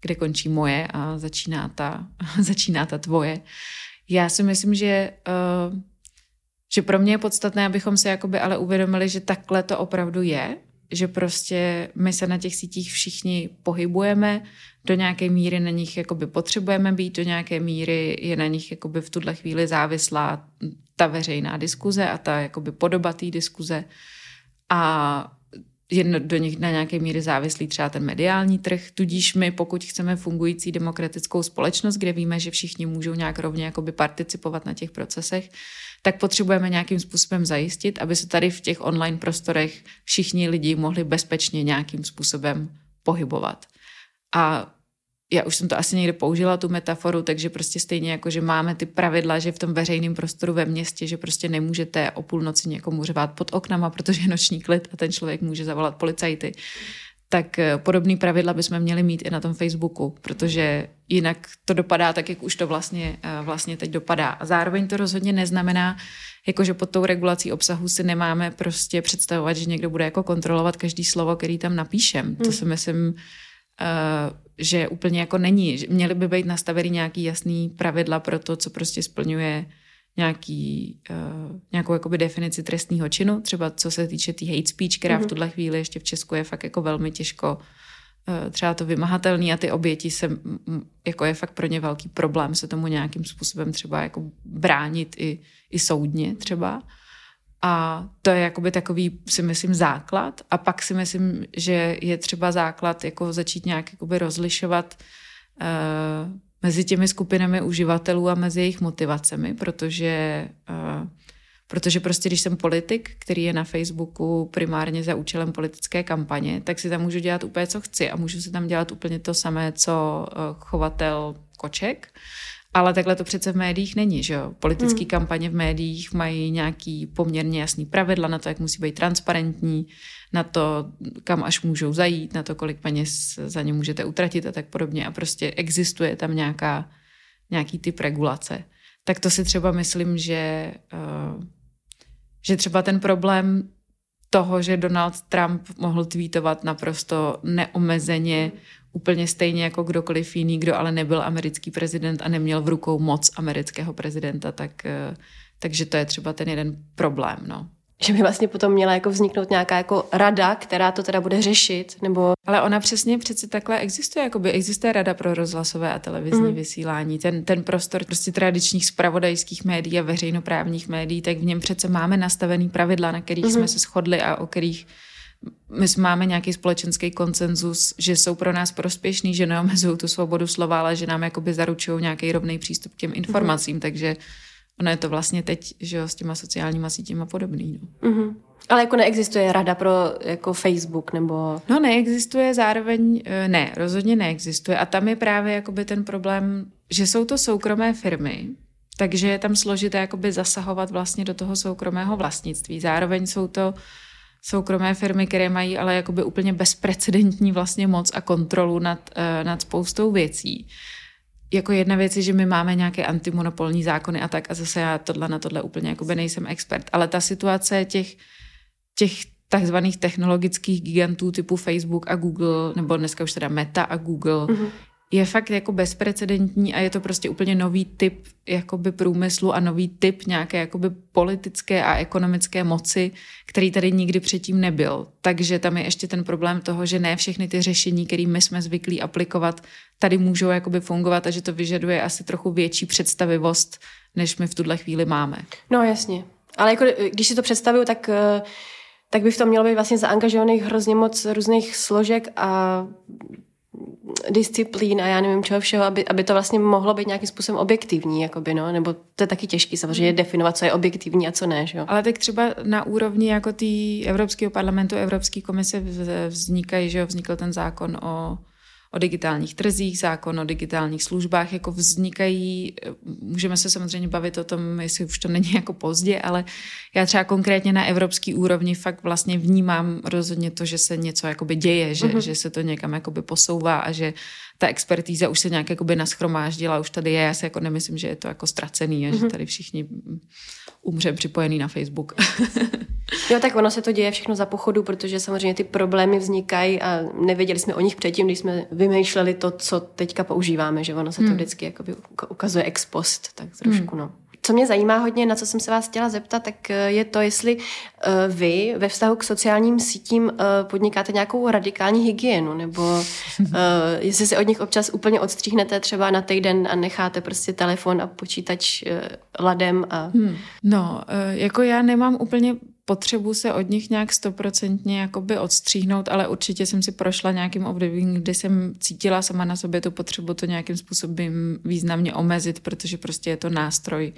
kde končí moje a začíná ta, [LAUGHS] začíná ta tvoje. Já si myslím, že uh, že pro mě je podstatné, abychom si jakoby ale uvědomili, že takhle to opravdu je, že prostě my se na těch sítích všichni pohybujeme, do nějaké míry na nich jakoby potřebujeme být, do nějaké míry je na nich jakoby v tuhle chvíli závislá ta veřejná diskuze a ta jakoby podoba té diskuze. A je do nich na nějaké míry závislý třeba ten mediální trh, tudíž my, pokud chceme fungující demokratickou společnost, kde víme, že všichni můžou nějak rovně jakoby participovat na těch procesech, tak potřebujeme nějakým způsobem zajistit, aby se tady v těch online prostorech všichni lidi mohli bezpečně nějakým způsobem pohybovat. A já už jsem to asi někde použila, tu metaforu, takže prostě stejně jako, že máme ty pravidla, že v tom veřejném prostoru ve městě, že prostě nemůžete o půlnoci někomu řvát pod oknama, protože je noční klid a ten člověk může zavolat policajty, tak eh, podobný pravidla bychom měli mít i na tom Facebooku, protože jinak to dopadá tak, jak už to vlastně, eh, vlastně teď dopadá. A zároveň to rozhodně neznamená, jako že pod tou regulací obsahu si nemáme prostě představovat, že někdo bude jako kontrolovat každý slovo, který tam napíšem. Hmm. To si myslím, uh, že úplně jako není. Měly by být nastavený nějaký jasný pravidla pro to, co prostě splňuje nějaký, uh, nějakou jakoby definici trestního činu, třeba co se týče té tý hate speech, která mm-hmm. v mhm. tuhle chvíli ještě v Česku je fakt jako velmi těžko uh, třeba to vymahatelný a ty oběti se, jako je fakt pro ně velký problém se tomu nějakým způsobem třeba jako bránit i, i soudně třeba. A to je jakoby takový, si myslím, základ. A pak si myslím, že je třeba základ jako začít nějak jakoby rozlišovat uh, mezi těmi skupinami uživatelů a mezi jejich motivacemi, protože, uh, protože prostě když jsem politik, který je na Facebooku primárně za účelem politické kampaně, tak si tam můžu dělat úplně, co chci a můžu si tam dělat úplně to samé, co uh, chovatel koček. Ale takhle to přece v médiích není, že jo? Politické hmm. kampaně v médiích mají nějaký poměrně jasný pravidla na to, jak musí být transparentní, na to, kam až můžou zajít, na to, kolik peněz za ně můžete utratit a tak podobně. A prostě existuje tam nějaká, nějaký typ regulace. Tak to si třeba myslím, že, uh, že třeba ten problém toho, že Donald Trump mohl tweetovat naprosto neomezeně, úplně stejně jako kdokoliv jiný, kdo ale nebyl americký prezident a neměl v rukou moc amerického prezidenta, tak, uh, takže to je třeba ten jeden problém. No že by vlastně potom měla jako vzniknout nějaká jako rada, která to teda bude řešit, nebo... Ale ona přesně přece takhle existuje, jako by existuje rada pro rozhlasové a televizní mm. vysílání. Ten, ten prostor prostě tradičních spravodajských médií a veřejnoprávních médií, tak v něm přece máme nastavený pravidla, na kterých mm. jsme se shodli a o kterých my máme nějaký společenský koncenzus, že jsou pro nás prospěšný, že neomezují tu svobodu slova, ale že nám jakoby zaručují nějaký rovný přístup k těm informacím, mm. takže ono je to vlastně teď, že jo, s těma sociálníma sítěma podobný. No. Mm-hmm. Ale jako neexistuje rada pro jako Facebook nebo... No neexistuje zároveň, eh, ne, rozhodně neexistuje. A tam je právě jakoby ten problém, že jsou to soukromé firmy, takže je tam složité jakoby zasahovat vlastně do toho soukromého vlastnictví. Zároveň jsou to soukromé firmy, které mají ale jakoby úplně bezprecedentní vlastně moc a kontrolu nad, uh, nad spoustou věcí. Jako jedna věc je, že my máme nějaké antimonopolní zákony a tak a zase já tohle na tohle úplně jakoby nejsem expert, ale ta situace těch, těch takzvaných technologických gigantů typu Facebook a Google, nebo dneska už teda Meta a Google, mm-hmm je fakt jako bezprecedentní a je to prostě úplně nový typ jakoby průmyslu a nový typ nějaké jakoby politické a ekonomické moci, který tady nikdy předtím nebyl. Takže tam je ještě ten problém toho, že ne všechny ty řešení, které my jsme zvyklí aplikovat, tady můžou jakoby fungovat a že to vyžaduje asi trochu větší představivost, než my v tuhle chvíli máme. No jasně. Ale jako, když si to představuju, tak tak by v tom mělo být vlastně zaangažovaných hrozně moc různých složek a disciplín a já nevím čeho všeho, aby, aby to vlastně mohlo být nějakým způsobem objektivní, jakoby, no? nebo to je taky těžký samozřejmě hmm. definovat, co je objektivní a co ne. Že jo? Ale tak třeba na úrovni jako té Evropského parlamentu, Evropské komise vznikají, že jo, vznikl ten zákon o o digitálních trzích, zákon o digitálních službách, jako vznikají, můžeme se samozřejmě bavit o tom, jestli už to není [LAUGHS] jako pozdě, ale já třeba konkrétně na evropský úrovni fakt vlastně vnímám rozhodně to, že se něco jakoby děje, že, uh-huh. že se to někam jakoby posouvá a že ta expertíza už se nějak jakoby naschromáždila, už tady je, já si jako nemyslím, že je to jako ztracený a uh-huh. že tady všichni umře připojený na Facebook. [LAUGHS] jo, tak ono se to děje všechno za pochodu, protože samozřejmě ty problémy vznikají a nevěděli jsme o nich předtím, když jsme vymýšleli to, co teďka používáme, že ono se to hmm. vždycky jakoby ukazuje ex post, tak trošku, hmm. no. Co mě zajímá hodně, na co jsem se vás chtěla zeptat, tak eh, je to, jestli eh, vy ve vztahu k sociálním sítím eh, podnikáte nějakou radikální hygienu, nebo [LAUGHS] jestli se od nich občas úplně odstříhnete třeba na týden a necháte prostě telefon a počítač ladem. A... Hmm. No, jako já nemám úplně potřebu se od nich nějak stoprocentně jakoby odstříhnout, ale určitě jsem si prošla nějakým obdobím, kdy jsem cítila sama na sobě tu potřebu to nějakým způsobem významně omezit, protože prostě je to nástroj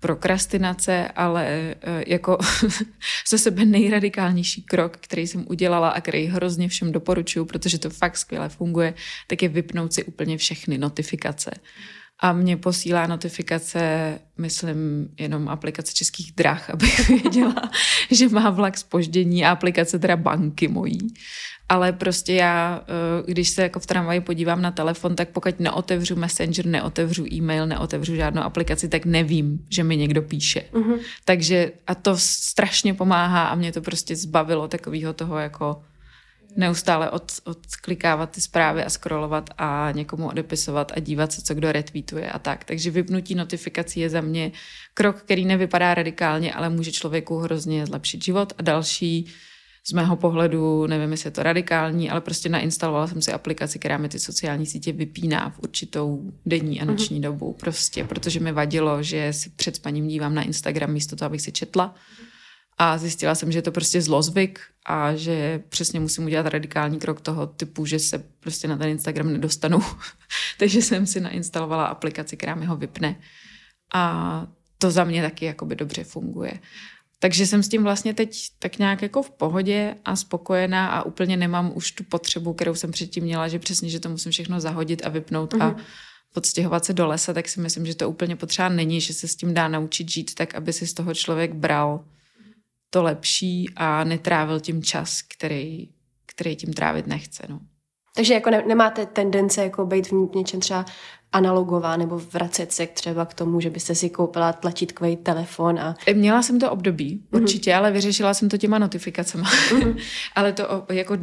prokrastinace, ale eh, jako [LAUGHS] ze sebe nejradikálnější krok, který jsem udělala a který hrozně všem doporučuju, protože to fakt skvěle funguje, tak je vypnout si úplně všechny notifikace a mě posílá notifikace, myslím, jenom aplikace českých drah, [LAUGHS] abych věděla, že má vlak spoždění a aplikace teda banky mojí. Ale prostě já, eh, když se jako v tramvaji podívám na telefon, tak pokud neotevřu Messenger, neotevřu e-mail, neotevřu žádnou aplikaci, tak nevím, že mi někdo píše. Uh-huh. Takže a to strašně pomáhá a mě to prostě zbavilo takového toho jako neustále od, odklikávat ty zprávy a scrollovat a někomu odepisovat a dívat se, co kdo retweetuje a tak. Takže vypnutí notifikací je za mě krok, který nevypadá radikálně, ale může člověku hrozně zlepšit život. A další z mého pohledu, nevím, jestli je to radikální, ale prostě nainstalovala jsem si aplikaci, která mi ty sociální sítě vypíná v určitou denní a noční mm-hmm. dobu. Prostě, protože mi vadilo, že si před spaním dívám na Instagram místo toho, abych si četla. A zjistila jsem, že je to prostě zlozvyk a že přesně musím udělat radikální krok toho typu, že se prostě na ten Instagram nedostanu. [LAUGHS] Takže jsem si nainstalovala aplikaci, která mi ho vypne. A to za mě taky jakoby dobře funguje. Takže jsem s tím vlastně teď tak nějak jako v pohodě a spokojená a úplně nemám už tu potřebu, kterou jsem předtím měla, že přesně, že to musím všechno zahodit a vypnout mm-hmm. a mhm. podstěhovat se do lesa, tak si myslím, že to úplně potřeba není, že se s tím dá naučit žít tak, aby si z toho člověk bral to lepší a netrávil tím čas, který, který tím trávit nechce. No. Takže jako ne, nemáte tendence jako být v něčem třeba analogová nebo vracet se třeba k tomu, že byste si koupila tlačítkový telefon a... Měla jsem to období, mm-hmm. určitě, ale vyřešila jsem to těma notifikacemi. Mm-hmm. [LAUGHS] ale to jako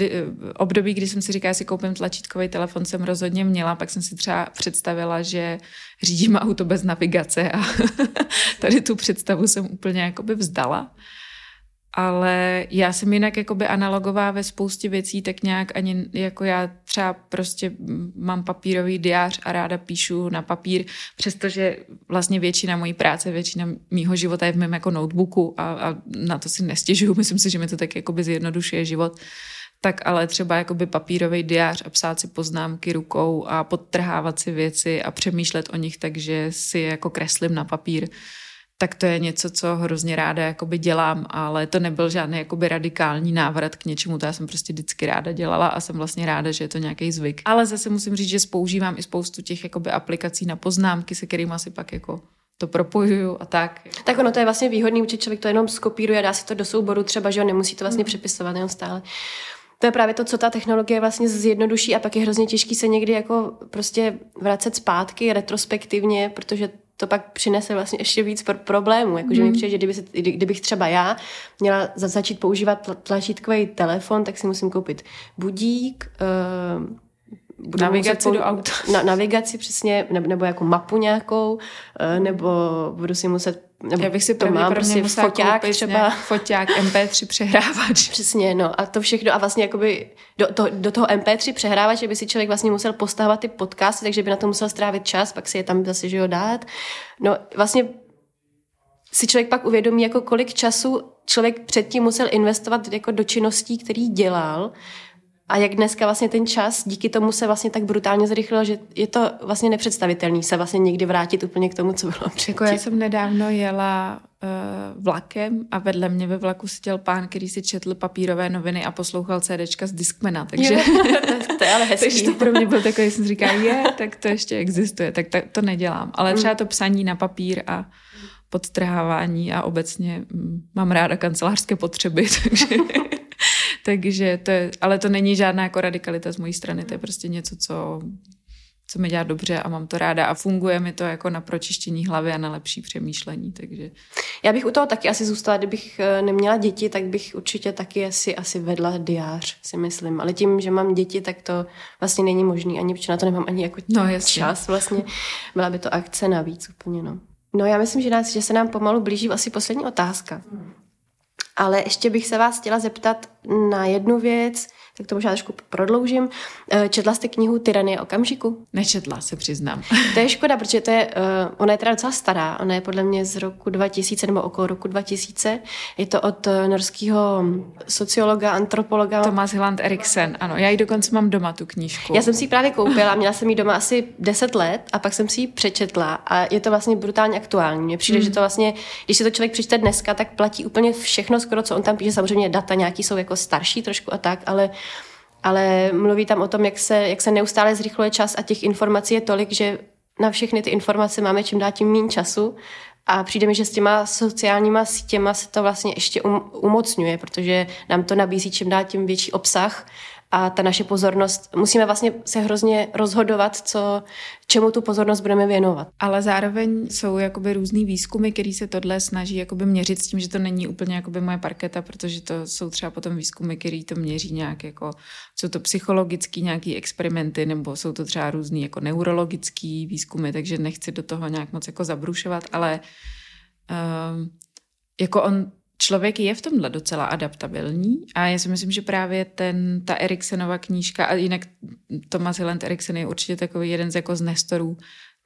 období, kdy jsem si říkala, že si koupím tlačítkový telefon, jsem rozhodně měla, pak jsem si třeba představila, že řídím auto bez navigace a [LAUGHS] tady tu představu jsem úplně jakoby vzdala ale já jsem jinak jakoby analogová ve spoustě věcí, tak nějak ani jako já třeba prostě mám papírový diář a ráda píšu na papír, přestože vlastně většina mojí práce, většina mýho života je v mém jako notebooku a, a na to si nestěžuju, [LAUGHS] myslím si, že mi to tak jakoby zjednodušuje život. Tak ale třeba jakoby papírový diář a psát si poznámky rukou a podtrhávat si věci a přemýšlet o nich, takže si jako kreslím na papír tak to je něco, co hrozně ráda jakoby dělám, ale to nebyl žádný jakoby radikální návrat k něčemu, to já jsem prostě vždycky ráda dělala a jsem vlastně ráda, že je to nějaký zvyk. Ale zase musím říct, že používám i spoustu těch jakoby aplikací na poznámky, se kterými si pak jako to propojuju a tak. Tak ono to je vlastně výhodný, že člověk to jenom skopíruje a dá si to do souboru třeba, že ho nemusí to vlastně mm. přepisovat jenom stále. To je právě to, co ta technologie vlastně zjednoduší a pak je hrozně těžký se někdy jako prostě vracet zpátky retrospektivně, protože to pak přinese vlastně ještě víc problémů. Jakože mm. mi přijde, že kdyby se, kdybych třeba já měla začít používat tlačítkový telefon, tak si musím koupit budík, uh, budu navigaci do auta. Na, navigaci přesně, nebo, nebo jako mapu nějakou, uh, nebo budu si muset Já bych si to mám prostě foťák třeba. [LAUGHS] Foťák, MP3 přehrávač. Přesně, no a to všechno a vlastně jakoby do, to, do toho MP3 přehrávače by si člověk vlastně musel postavovat ty podcasty, takže by na to musel strávit čas, pak si je tam zase, že jo, dát. No vlastně si člověk pak uvědomí, jako kolik času člověk předtím musel investovat jako do činností, který dělal, a jak dneska vlastně ten čas díky tomu se vlastně tak brutálně zrychlil, že je to vlastně nepředstavitelný se vlastně někdy vrátit úplně k tomu, co bylo předtím. Jako já jsem nedávno jela uh, vlakem a vedle mě ve vlaku seděl pán, který si četl papírové noviny a poslouchal CDčka z Discmana, takže [LAUGHS] to je ale [LAUGHS] hezký. takže to pro mě byl takový, jsem říkala, je, tak to ještě existuje, tak, tak to nedělám. Ale třeba to psaní na papír a podtrhávání a obecně mm, mám ráda kancelářské potřeby, [LAUGHS] takže takže to je, ale to není žádná jako radikalita z mojí strany, to je prostě něco, co, co mi dělá dobře a mám to ráda a funguje mi to jako na pročištění hlavy a na lepší přemýšlení, takže... Já bych u toho taky asi zůstala, kdybych eh, neměla děti, tak bych určitě taky asi, asi vedla diář, si myslím. Ale tím, že mám děti, tak to vlastně není možný ani, protože na to nemám ani jako no, čas vlastně. Byla by to akce navíc úplně, no. No já myslím, že, nás, že se nám pomalu blíží asi poslední otázka. Hmm. Ale ještě bych se vás chtěla zeptat na jednu věc, tak to možná trošku prodloužím. Eh, četla jste knihu Tyranie okamžiku? Nečetla, se přiznám. To je škoda, protože to je, uh, ona je teda docela stará, ona je podle mě z roku 2000 nebo okolo roku 2000. Je to od uh, norského sociologa, antropologa. Thomas Hland Eriksen, ano. Já ji dokonce mám doma, tu knížku. Já jsem si ji právě koupila, měla jsem ji doma asi 10 let a pak jsem si ji přečetla a je to vlastně brutálně aktuální. Mně přijde, mm. že to vlastně, když si to člověk přečte dneska, tak platí úplně všechno skoro, co on tam píše. Samozřejmě data nějaký jsou jako starší trošku a tak, ale ale mluví tam o tom, jak se, jak se neustále zrychluje čas a těch informací je tolik, že na všechny ty informace máme čím dál tím méně času. A přijde mi, že s těma sociálníma sítěma se to vlastně ještě um, umocňuje, protože nám to nabízí čím dál tím větší obsah a ta naše pozornost, musíme vlastně se hrozně rozhodovat, co, čemu tu pozornost budeme věnovat. Ale zároveň jsou jakoby různý výzkumy, který se tohle snaží jakoby měřit s tím, že to není úplně jakoby moje parketa, protože to jsou třeba potom výzkumy, který to měří nějak jako, jsou to psychologický nějaký experimenty, nebo jsou to třeba různý jako neurologický výzkumy, takže nechci do toho nějak moc jako zabrušovat, ale uh, jako on člověk je v tomhle docela adaptabilní a já si myslím, že právě ten, ta Eriksenova knížka, a jinak Thomas Hillend Eriksen je určitě takový jeden z jako z nestorů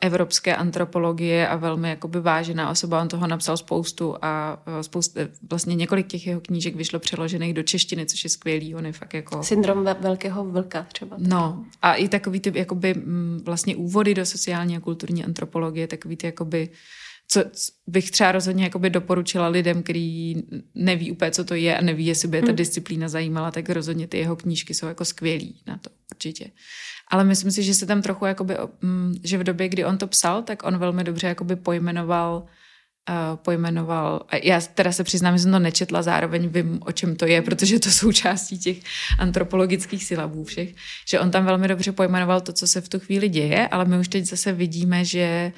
evropské antropologie a velmi jakoby vážená osoba. On toho napsal spoustu a spoustu, vlastně několik těch jeho knížek vyšlo přeložených do češtiny, což je skvělý. On je fakt jako... Syndrom velkého vlka třeba. No a i takový ty jakoby vlastně úvody do sociální a kulturní antropologie, takový ty jakoby co bych třeba rozhodně jakoby doporučila lidem, kteří neví úplně, co to je a neví, jestli by je ta hmm. disciplína zajímala, tak rozhodně ty jeho knížky jsou jako skvělý na to, určitě. Ale myslím si, že se tam trochu, jakoby, mm, že v době, kdy on to psal, tak on velmi dobře jakoby pojmenoval uh, pojmenoval, já teda se přiznám, že jsem to nečetla, zároveň vím, o čem to je, protože to jsou částí těch antropologických silabů všech, že on tam velmi dobře pojmenoval to, co se v tu chvíli děje, ale my už teď zase vidíme, že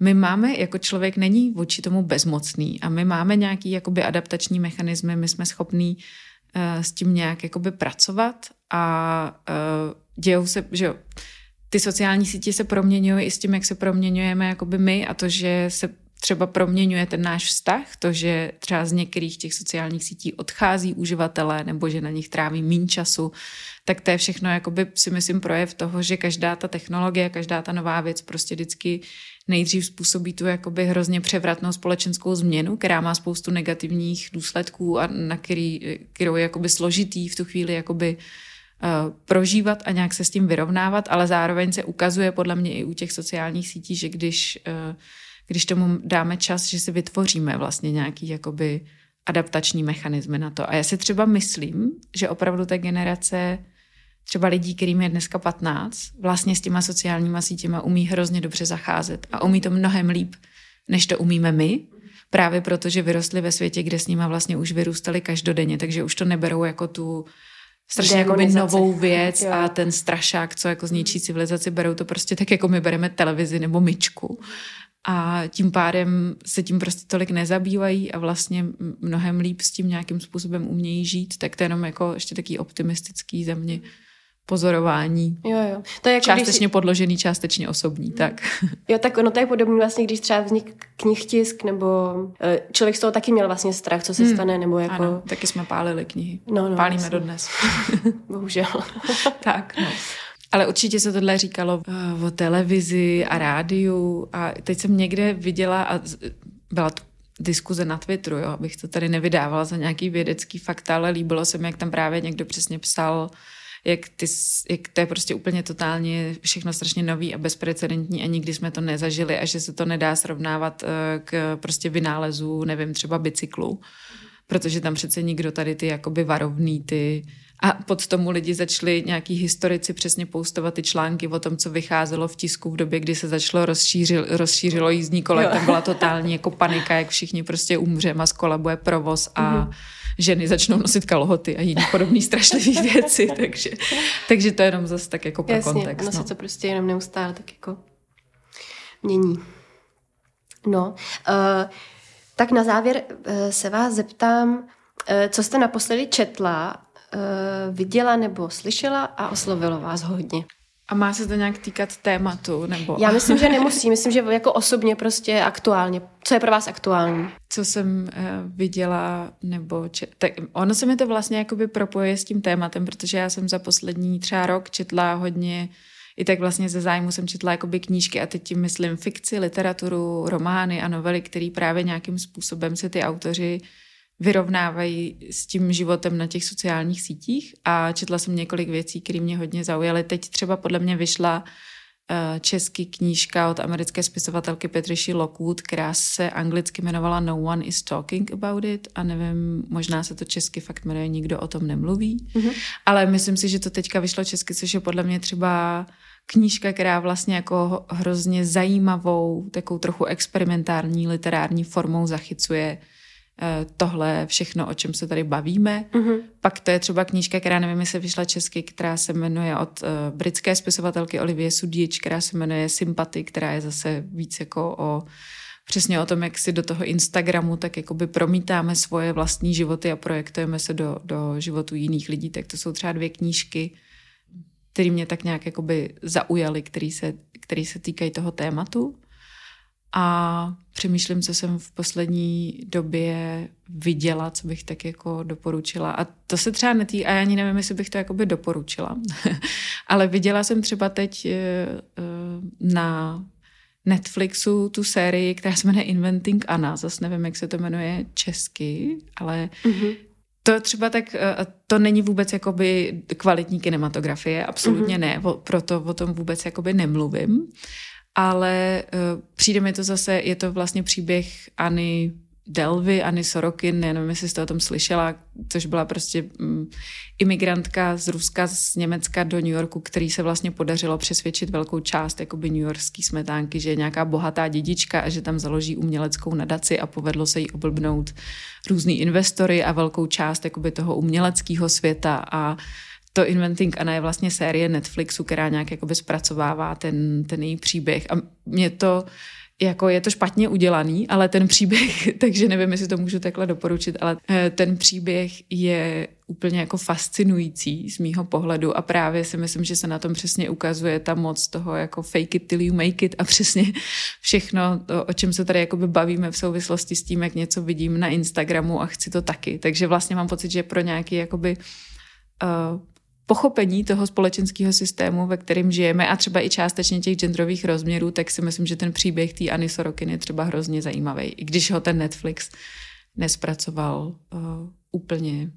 my máme, jako člověk není vůči tomu bezmocný a my máme nějaký jakoby adaptační mechanismy, my jsme schopní uh, s tím nějak jakoby pracovat a uh, dějou se, že ty sociální sítě se proměňují i s tím, jak se proměňujeme jakoby my a to, že se třeba proměňuje ten náš vztah, to, že třeba z některých těch sociálních sítí odchází uživatelé nebo že na nich tráví méně času, tak to je všechno, jakoby si myslím, projev toho, že každá ta technologie, každá ta nová věc prostě vždycky nejdřív způsobí tu jakoby hrozně převratnou společenskou změnu, která má spoustu negativních důsledků a na který, kterou je jakoby složitý v tu chvíli jakoby uh, prožívat a nějak se s tím vyrovnávat, ale zároveň se ukazuje podle mě i u těch sociálních sítí, že když, uh, když tomu dáme čas, že si vytvoříme vlastně nějaký jakoby adaptační mechanismy na to. A já si třeba myslím, že opravdu ta generace třeba lidí, kterým je dneska 15, vlastně s těma sociálníma sítěma umí hrozně dobře zacházet a umí to mnohem líp, než to umíme my, právě proto, že vyrostli ve světě, kde s nima vlastně už vyrůstali každodenně, takže už to neberou jako tu strašně jako novou [LAUGHS] věc jo. a ten strašák, co jako zničí civilizaci, berou to prostě tak, jako my bereme televizi nebo myčku. A tím pádem se tím prostě tolik nezabývají a vlastně mnohem líp s tím nějakým způsobem umějí žít, tak to je jenom jako ještě taký optimistický ze mě pozorování. Jo, jo. To je jako částečně když... podložený, částečně osobní, tak. [LAUGHS] Jo, tak ono to je podobné vlastně, když třeba vznik knihtisk, nebo eh, člověk z toho taky měl vlastně strach, co se hmm. stane, nebo jako... Ano, taky jsme pálili knihy. No, no, Pálíme vlastně. dodnes. [LAUGHS] Bohužel. [LAUGHS] tak, no. Ale určitě se tohle říkalo uh, o televizi a rádiu a teď jsem někde viděla a byla to diskuze na Twitteru, jo, abych to tady nevydávala za nějaký vědecký fakt, ale líbilo se mi, jak tam právě někdo přesně psal, jak, ty, jak to je prostě úplně totálně všechno strašně nový a bezprecedentní a nikdy jsme to nezažili a že se to nedá srovnávat eh, k prostě vynálezu, nevím, třeba bicyklu, protože tam přece nikdo tady ty jakoby varovný ty a pod tomu lidi začali nějaký historici přesně poustovat ty články o tom, co vycházelo v tisku v době, kdy se začalo rozšířil, rozšířilo jízdní kole. Tam byla totální jako panika, jak všichni prostě umřeme a skolabuje provoz a mm-hmm ženy začnou nosit kalhoty a jiné podobné strašlivé [LAUGHS] věci, takže, takže to je jenom zase tak jako pro Jasně, kontext. Ono no. se to prostě jenom neustále tak jako mění. No, uh, tak na závěr uh, se vás zeptám, uh, co jste naposledy četla, uh, viděla nebo slyšela a oslovilo vás hodně? A má se to nějak týkat tématu? Nebo... Já myslím, že nemusí. Myslím, že jako osobně prostě aktuálně. Co je pro vás aktuální? Co jsem uh, viděla, nebo čet... tak ono se mi to vlastně jakoby propoje s tím tématem, protože já jsem za poslední třeba rok četla hodně i tak vlastně ze zájmu jsem četla jakoby knížky a teď tím myslím fikci, literaturu, romány a novely, které právě nějakým způsobem se ty autoři vyrovnávají s tím životem na těch sociálních sítích a četla jsem několik věcí, které mě hodně zaujaly. Teď třeba podle mě vyšla uh, český knížka od americké spisovatelky Patricia Lockwood, která se anglicky jmenovala No one is talking about it a nevím, možná se to česky fakt jmenuje Nikdo o tom nemluví, mm-hmm. ale myslím si, že to teďka vyšlo česky, což je podle mě třeba knížka, která vlastně jako hrozně zajímavou, takovou trochu experimentální literární formou zachycuje eh, tohle všechno, o čem se tady bavíme. Mm-hmm. Pak to je třeba knížka, která nevím, jestli vyšla česky, která se jmenuje od uh, britské spisovatelky Olivie Sudič, která se jmenuje Sympathy, která je zase víc jako o přesně o tom, jak si do toho Instagramu tak jakoby promítáme svoje vlastní životy a projektujeme se do, do životu jiných lidí. Tak to jsou třeba dvě knížky, které mě tak nějak jakoby zaujaly, které se, který se týkají toho tématu. A přemýšlím, co jsem v poslední době viděla, co bych tak jako doporučila. A to se třeba netý, a já ani nevím, jestli bych to jakoby doporučila. [LAUGHS] Ale viděla jsem třeba teď eh, eh, na Netflixu tu sérii, která se jmenuje Inventing Anna. Zase nevím, jak se to jmenuje česky, ale mm-hmm. To třeba tak, eh, to není vůbec jakoby kvalitní kinematografie, absolutně mm-hmm. ne, proto o tom vůbec jakoby nemluvím, ale uh, přijde mi to zase, je to vlastně příběhAny Delvy, Anny Sorokin, nevím, jestli jste o tom slyšela, což byla prostě mm, imigrantka z Ruska, z Německa do New Yorku, který se vlastně podařilo přesvědčit velkou část jakoby New Yorkský smetánky, že je nějaká bohatá dědička a že tam založí uměleckou nadaci a povedlo se jí oblbnout různý investory a velkou část jakoby toho uměleckého světa. A to Inventing Anna je vlastně série Netflixu, která nějak jakoby zpracovává ten, ten její příběh a mě to jako je to špatně udělaný, ale ten příběh, [LAUGHS] takže nevím, jestli to můžu takhle doporučit, ale eh, ten příběh je úplně jako fascinující z mýho pohledu a právě si myslím, že se na tom přesně ukazuje ta moc toho jako fake it till you make it a přesně všechno, to, o čem se tady jakoby bavíme v souvislosti s tím, jak něco vidím na Instagramu a chci to taky. Takže vlastně mám pocit, že pro nějaký jakoby uh, pochopení toho společenského systému, ve kterém žijeme a třeba i částečně těch genderových rozměrů, tak si myslím, že ten příběh té Anny Sorokin je třeba hrozně zajímavý, i když ho ten Netflix nespracoval uh, úplně.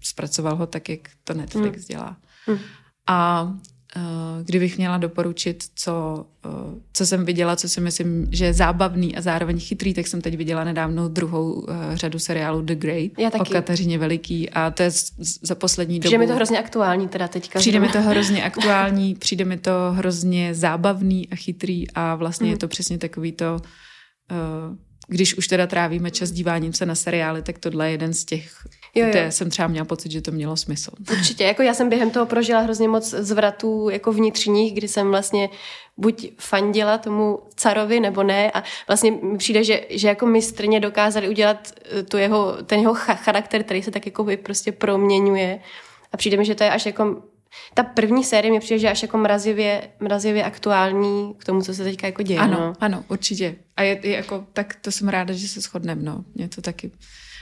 Zpracoval ho tak, jak to Netflix hmm. dělá. Hmm. A kdybych měla doporučit, co, eh, co jsem viděla, co si myslím, že je zábavný a zároveň chytrý, tak jsem teď viděla nedávno druhou eh, řadu seriálu The Great Já taky. o Kateřině Veliký a to je za poslední přijde dobu. Přijde mi to hrozně aktuální teda teďka. Přijde mi to hrozně [LAUGHS] aktuální, přijde mi to hrozně zábavný a chytrý a vlastně mm. je to přesně takový to, když už teda trávíme čas díváním se na seriály, tak tohle je jeden z těch, jo, jo. kde jsem třeba měla pocit, že to mělo smysl. [LAUGHS] Určitě, jako já jsem během toho prožila hrozně moc zvratů jako vnitřních, kdy jsem vlastně buď fandila tomu carovi, nebo ne a vlastně mi přijde, že, že jako mistrně dokázali udělat eh, tu jeho, ten jeho charakter, který se tak jako prostě proměňuje a přijde mi, že to je až jako ta první série mi přijde, že až jako mrazivě, mrazivě aktuální k tomu, co se teďka jako děje. Ano, no. ano, určitě. A je, je jako, tak to jsem ráda, že se shodneme, no. Mě to taky.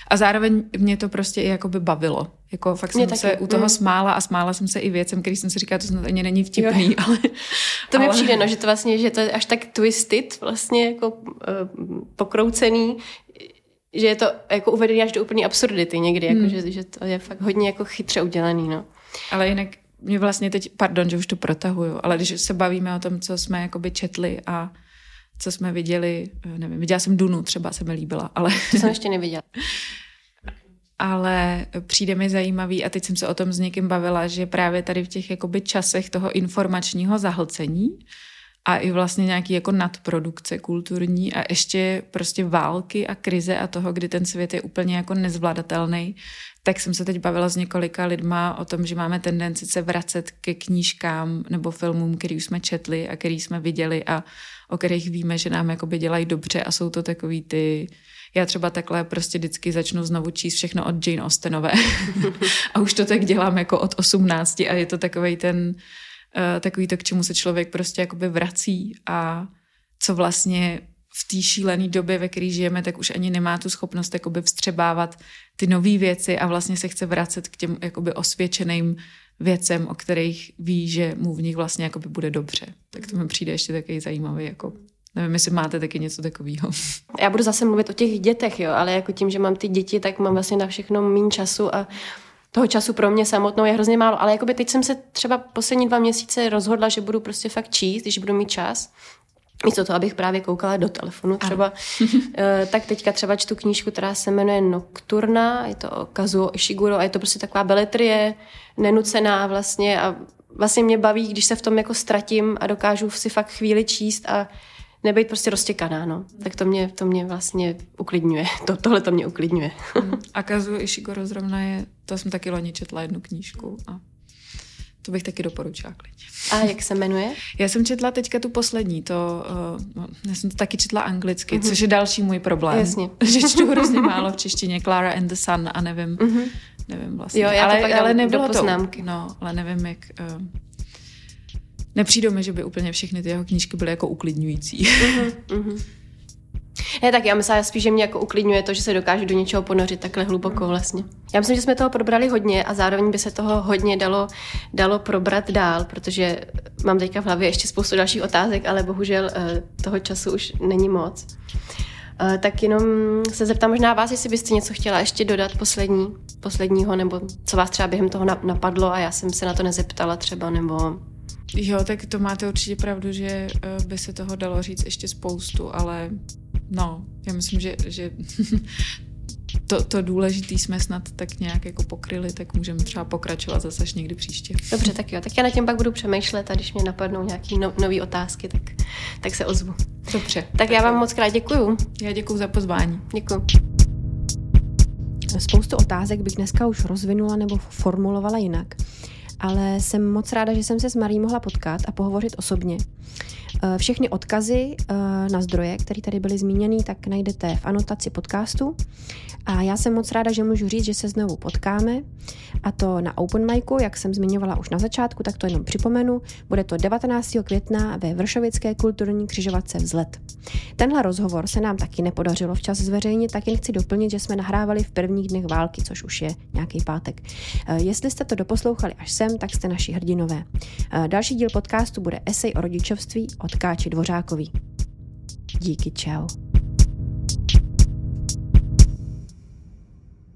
A zároveň mě to prostě i jako by bavilo. Jako fakt jsem se u toho mm. smála a smála jsem se i věcem, který jsem si říkala, to snad ani není vtipný, jo. ale... To ale... mi přijde, no, že to vlastně, že to je až tak twisted, vlastně jako uh, pokroucený, že je to jako uvedený až do úplné absurdity někdy, jako, hmm. že, že to je fakt hodně jako chytře udělaný, no. Ale jinak mě vlastně teď, pardon, že už to protahuju, ale když se bavíme o tom, co jsme jakoby četli a co jsme viděli, eh, nevím, viděla jsem Dunu, třeba se mi líbila, ale... To jsem ještě neviděla. [LAUGHS] ale přijde mi zajímavý a teď jsem se o tom s někým bavila, že právě tady v těch jakoby časech toho informačního zahlcení a i vlastně nějaký jako nadprodukce kulturní a ještě prostě války a krize a toho, kdy ten svět je úplně jako nezvladatelný, tak jsem se teď bavila s několika lidma o tom, že máme tendenci se vracet ke knížkám nebo filmům, který už jsme četli a který jsme viděli a o kterých víme, že nám jakoby dělají dobře a jsou to takový ty já třeba takhle prostě vždycky začnu znovu číst všechno od Jane Austenové. [LAUGHS] A už to tak dělám jako od 18 a je to takový ten uh, takový to, k čemu se člověk prostě jakoby vrací a co vlastně v té šílené době, ve které žijeme, tak už ani nemá tu schopnost jakoby vstřebávat ty nové věci a vlastně se chce vracet k těm jakoby osvědčeným věcem, o kterých ví, že mu v nich vlastně jakoby bude dobře. Tak to mi přijde ještě takový zajímavý jako Nevím, jestli máte taky něco takového. [LAUGHS] Já budu zase mluvit o těch dětech, jo, ale jako tím, že mám ty děti, tak mám vlastně na všechno méně času a toho času pro mě samotnou je hrozně málo. Ale jakoby teď jsem se třeba poslední dva měsíce rozhodla, že budu prostě fakt číst, když budu mít čas. Místo toho, abych právě koukala do telefonu třeba, [LAUGHS] eh, tak teďka třeba čtu knížku, která se jmenuje Nocturna, je to o Kazuo Ishiguro a je to prostě taková beletrie, nenucená vlastně a vlastně mě baví, když se v tom jako ztratím a dokážu si fakt chvíli číst a nebejt prostě roztěkaná, no. Tak to mě, to mě vlastně uklidňuje. [LAUGHS] To, tohle to mě uklidňuje. A Kazuo Ishiguro zrovna je, to jsem taky loni četla jednu knížku a to bych taky doporučila klidně. A jak se jmenuje? Já jsem četla teďka tu poslední, to, uh, já jsem to taky četla anglicky, mm-hmm. což je další můj problém. Jasně. [LAUGHS] Že čtu hrozně málo v češtině, Clara and the Sun a nevím, mm-hmm. nevím vlastně. Jo, já to ale, pak ale nebylo do poznámky. To, no, ale nevím, jak... Uh, nepřijde mi, že by úplně všechny ty jeho knížky byly jako uklidňující. Mm-hmm, mm-hmm. Ne, tak já myslím spíš, že mě jako uklidňuje to, že se dokážu do něčeho ponořit takhle hluboko vlastně. Já myslím, že jsme toho probrali hodně a zároveň by se toho hodně dalo, dalo probrat dál, protože mám teďka v hlavě ještě spoustu dalších otázek, ale bohužel eh, toho času už není moc. Eh, tak jenom se zeptám možná vás, jestli byste něco chtěla ještě dodat poslední, posledního, nebo co vás třeba během toho napadlo a já jsem se na to nezeptala třeba, nebo Jo, tak to máte určitě pravdu, že eh, by se toho dalo říct ještě spoustu, ale no, já myslím, že, že [LAUGHS] to, to důležitý jsme snad tak nějak jako pokryli, tak můžeme třeba pokračovat zase až někdy příště. Dobře, tak jo, tak já na tím pak budu přemýšlet a když mě napadnou nějaké no, nové otázky, tak, tak se ozvu. Dobře. Tak, tak já vám moc krát děkuju. Já děkuju za pozvání. Děkuju. Spoustu otázek bych dneska už rozvinula nebo formulovala jinak ale jsem moc ráda, že jsem se s Marí mohla potkat a pohovořit osobně. Eh, všechny odkazy eh, na zdroje, které tady byly zmíněny, tak najdete v anotaci podcastu. A já jsem moc ráda, že můžu říct, že se znovu potkáme. A to na Open Micu, jak jsem zmiňovala už na začátku, tak to jenom připomenu. Bude to 19. května ve Vršovické kulturní křižovatce Vzlet. Tenhle rozhovor se nám taky nepodařilo včas zveřejnit, tak jen chci doplnit, že jsme nahrávali v prvních dnech války, což už je nějaký pátek. Eh, jestli jste to doposlouchali až sem, tak jste naši hrdinové. Další díl podcastu bude esej o rodičovství od Káči Dvořákový. Díky, čau.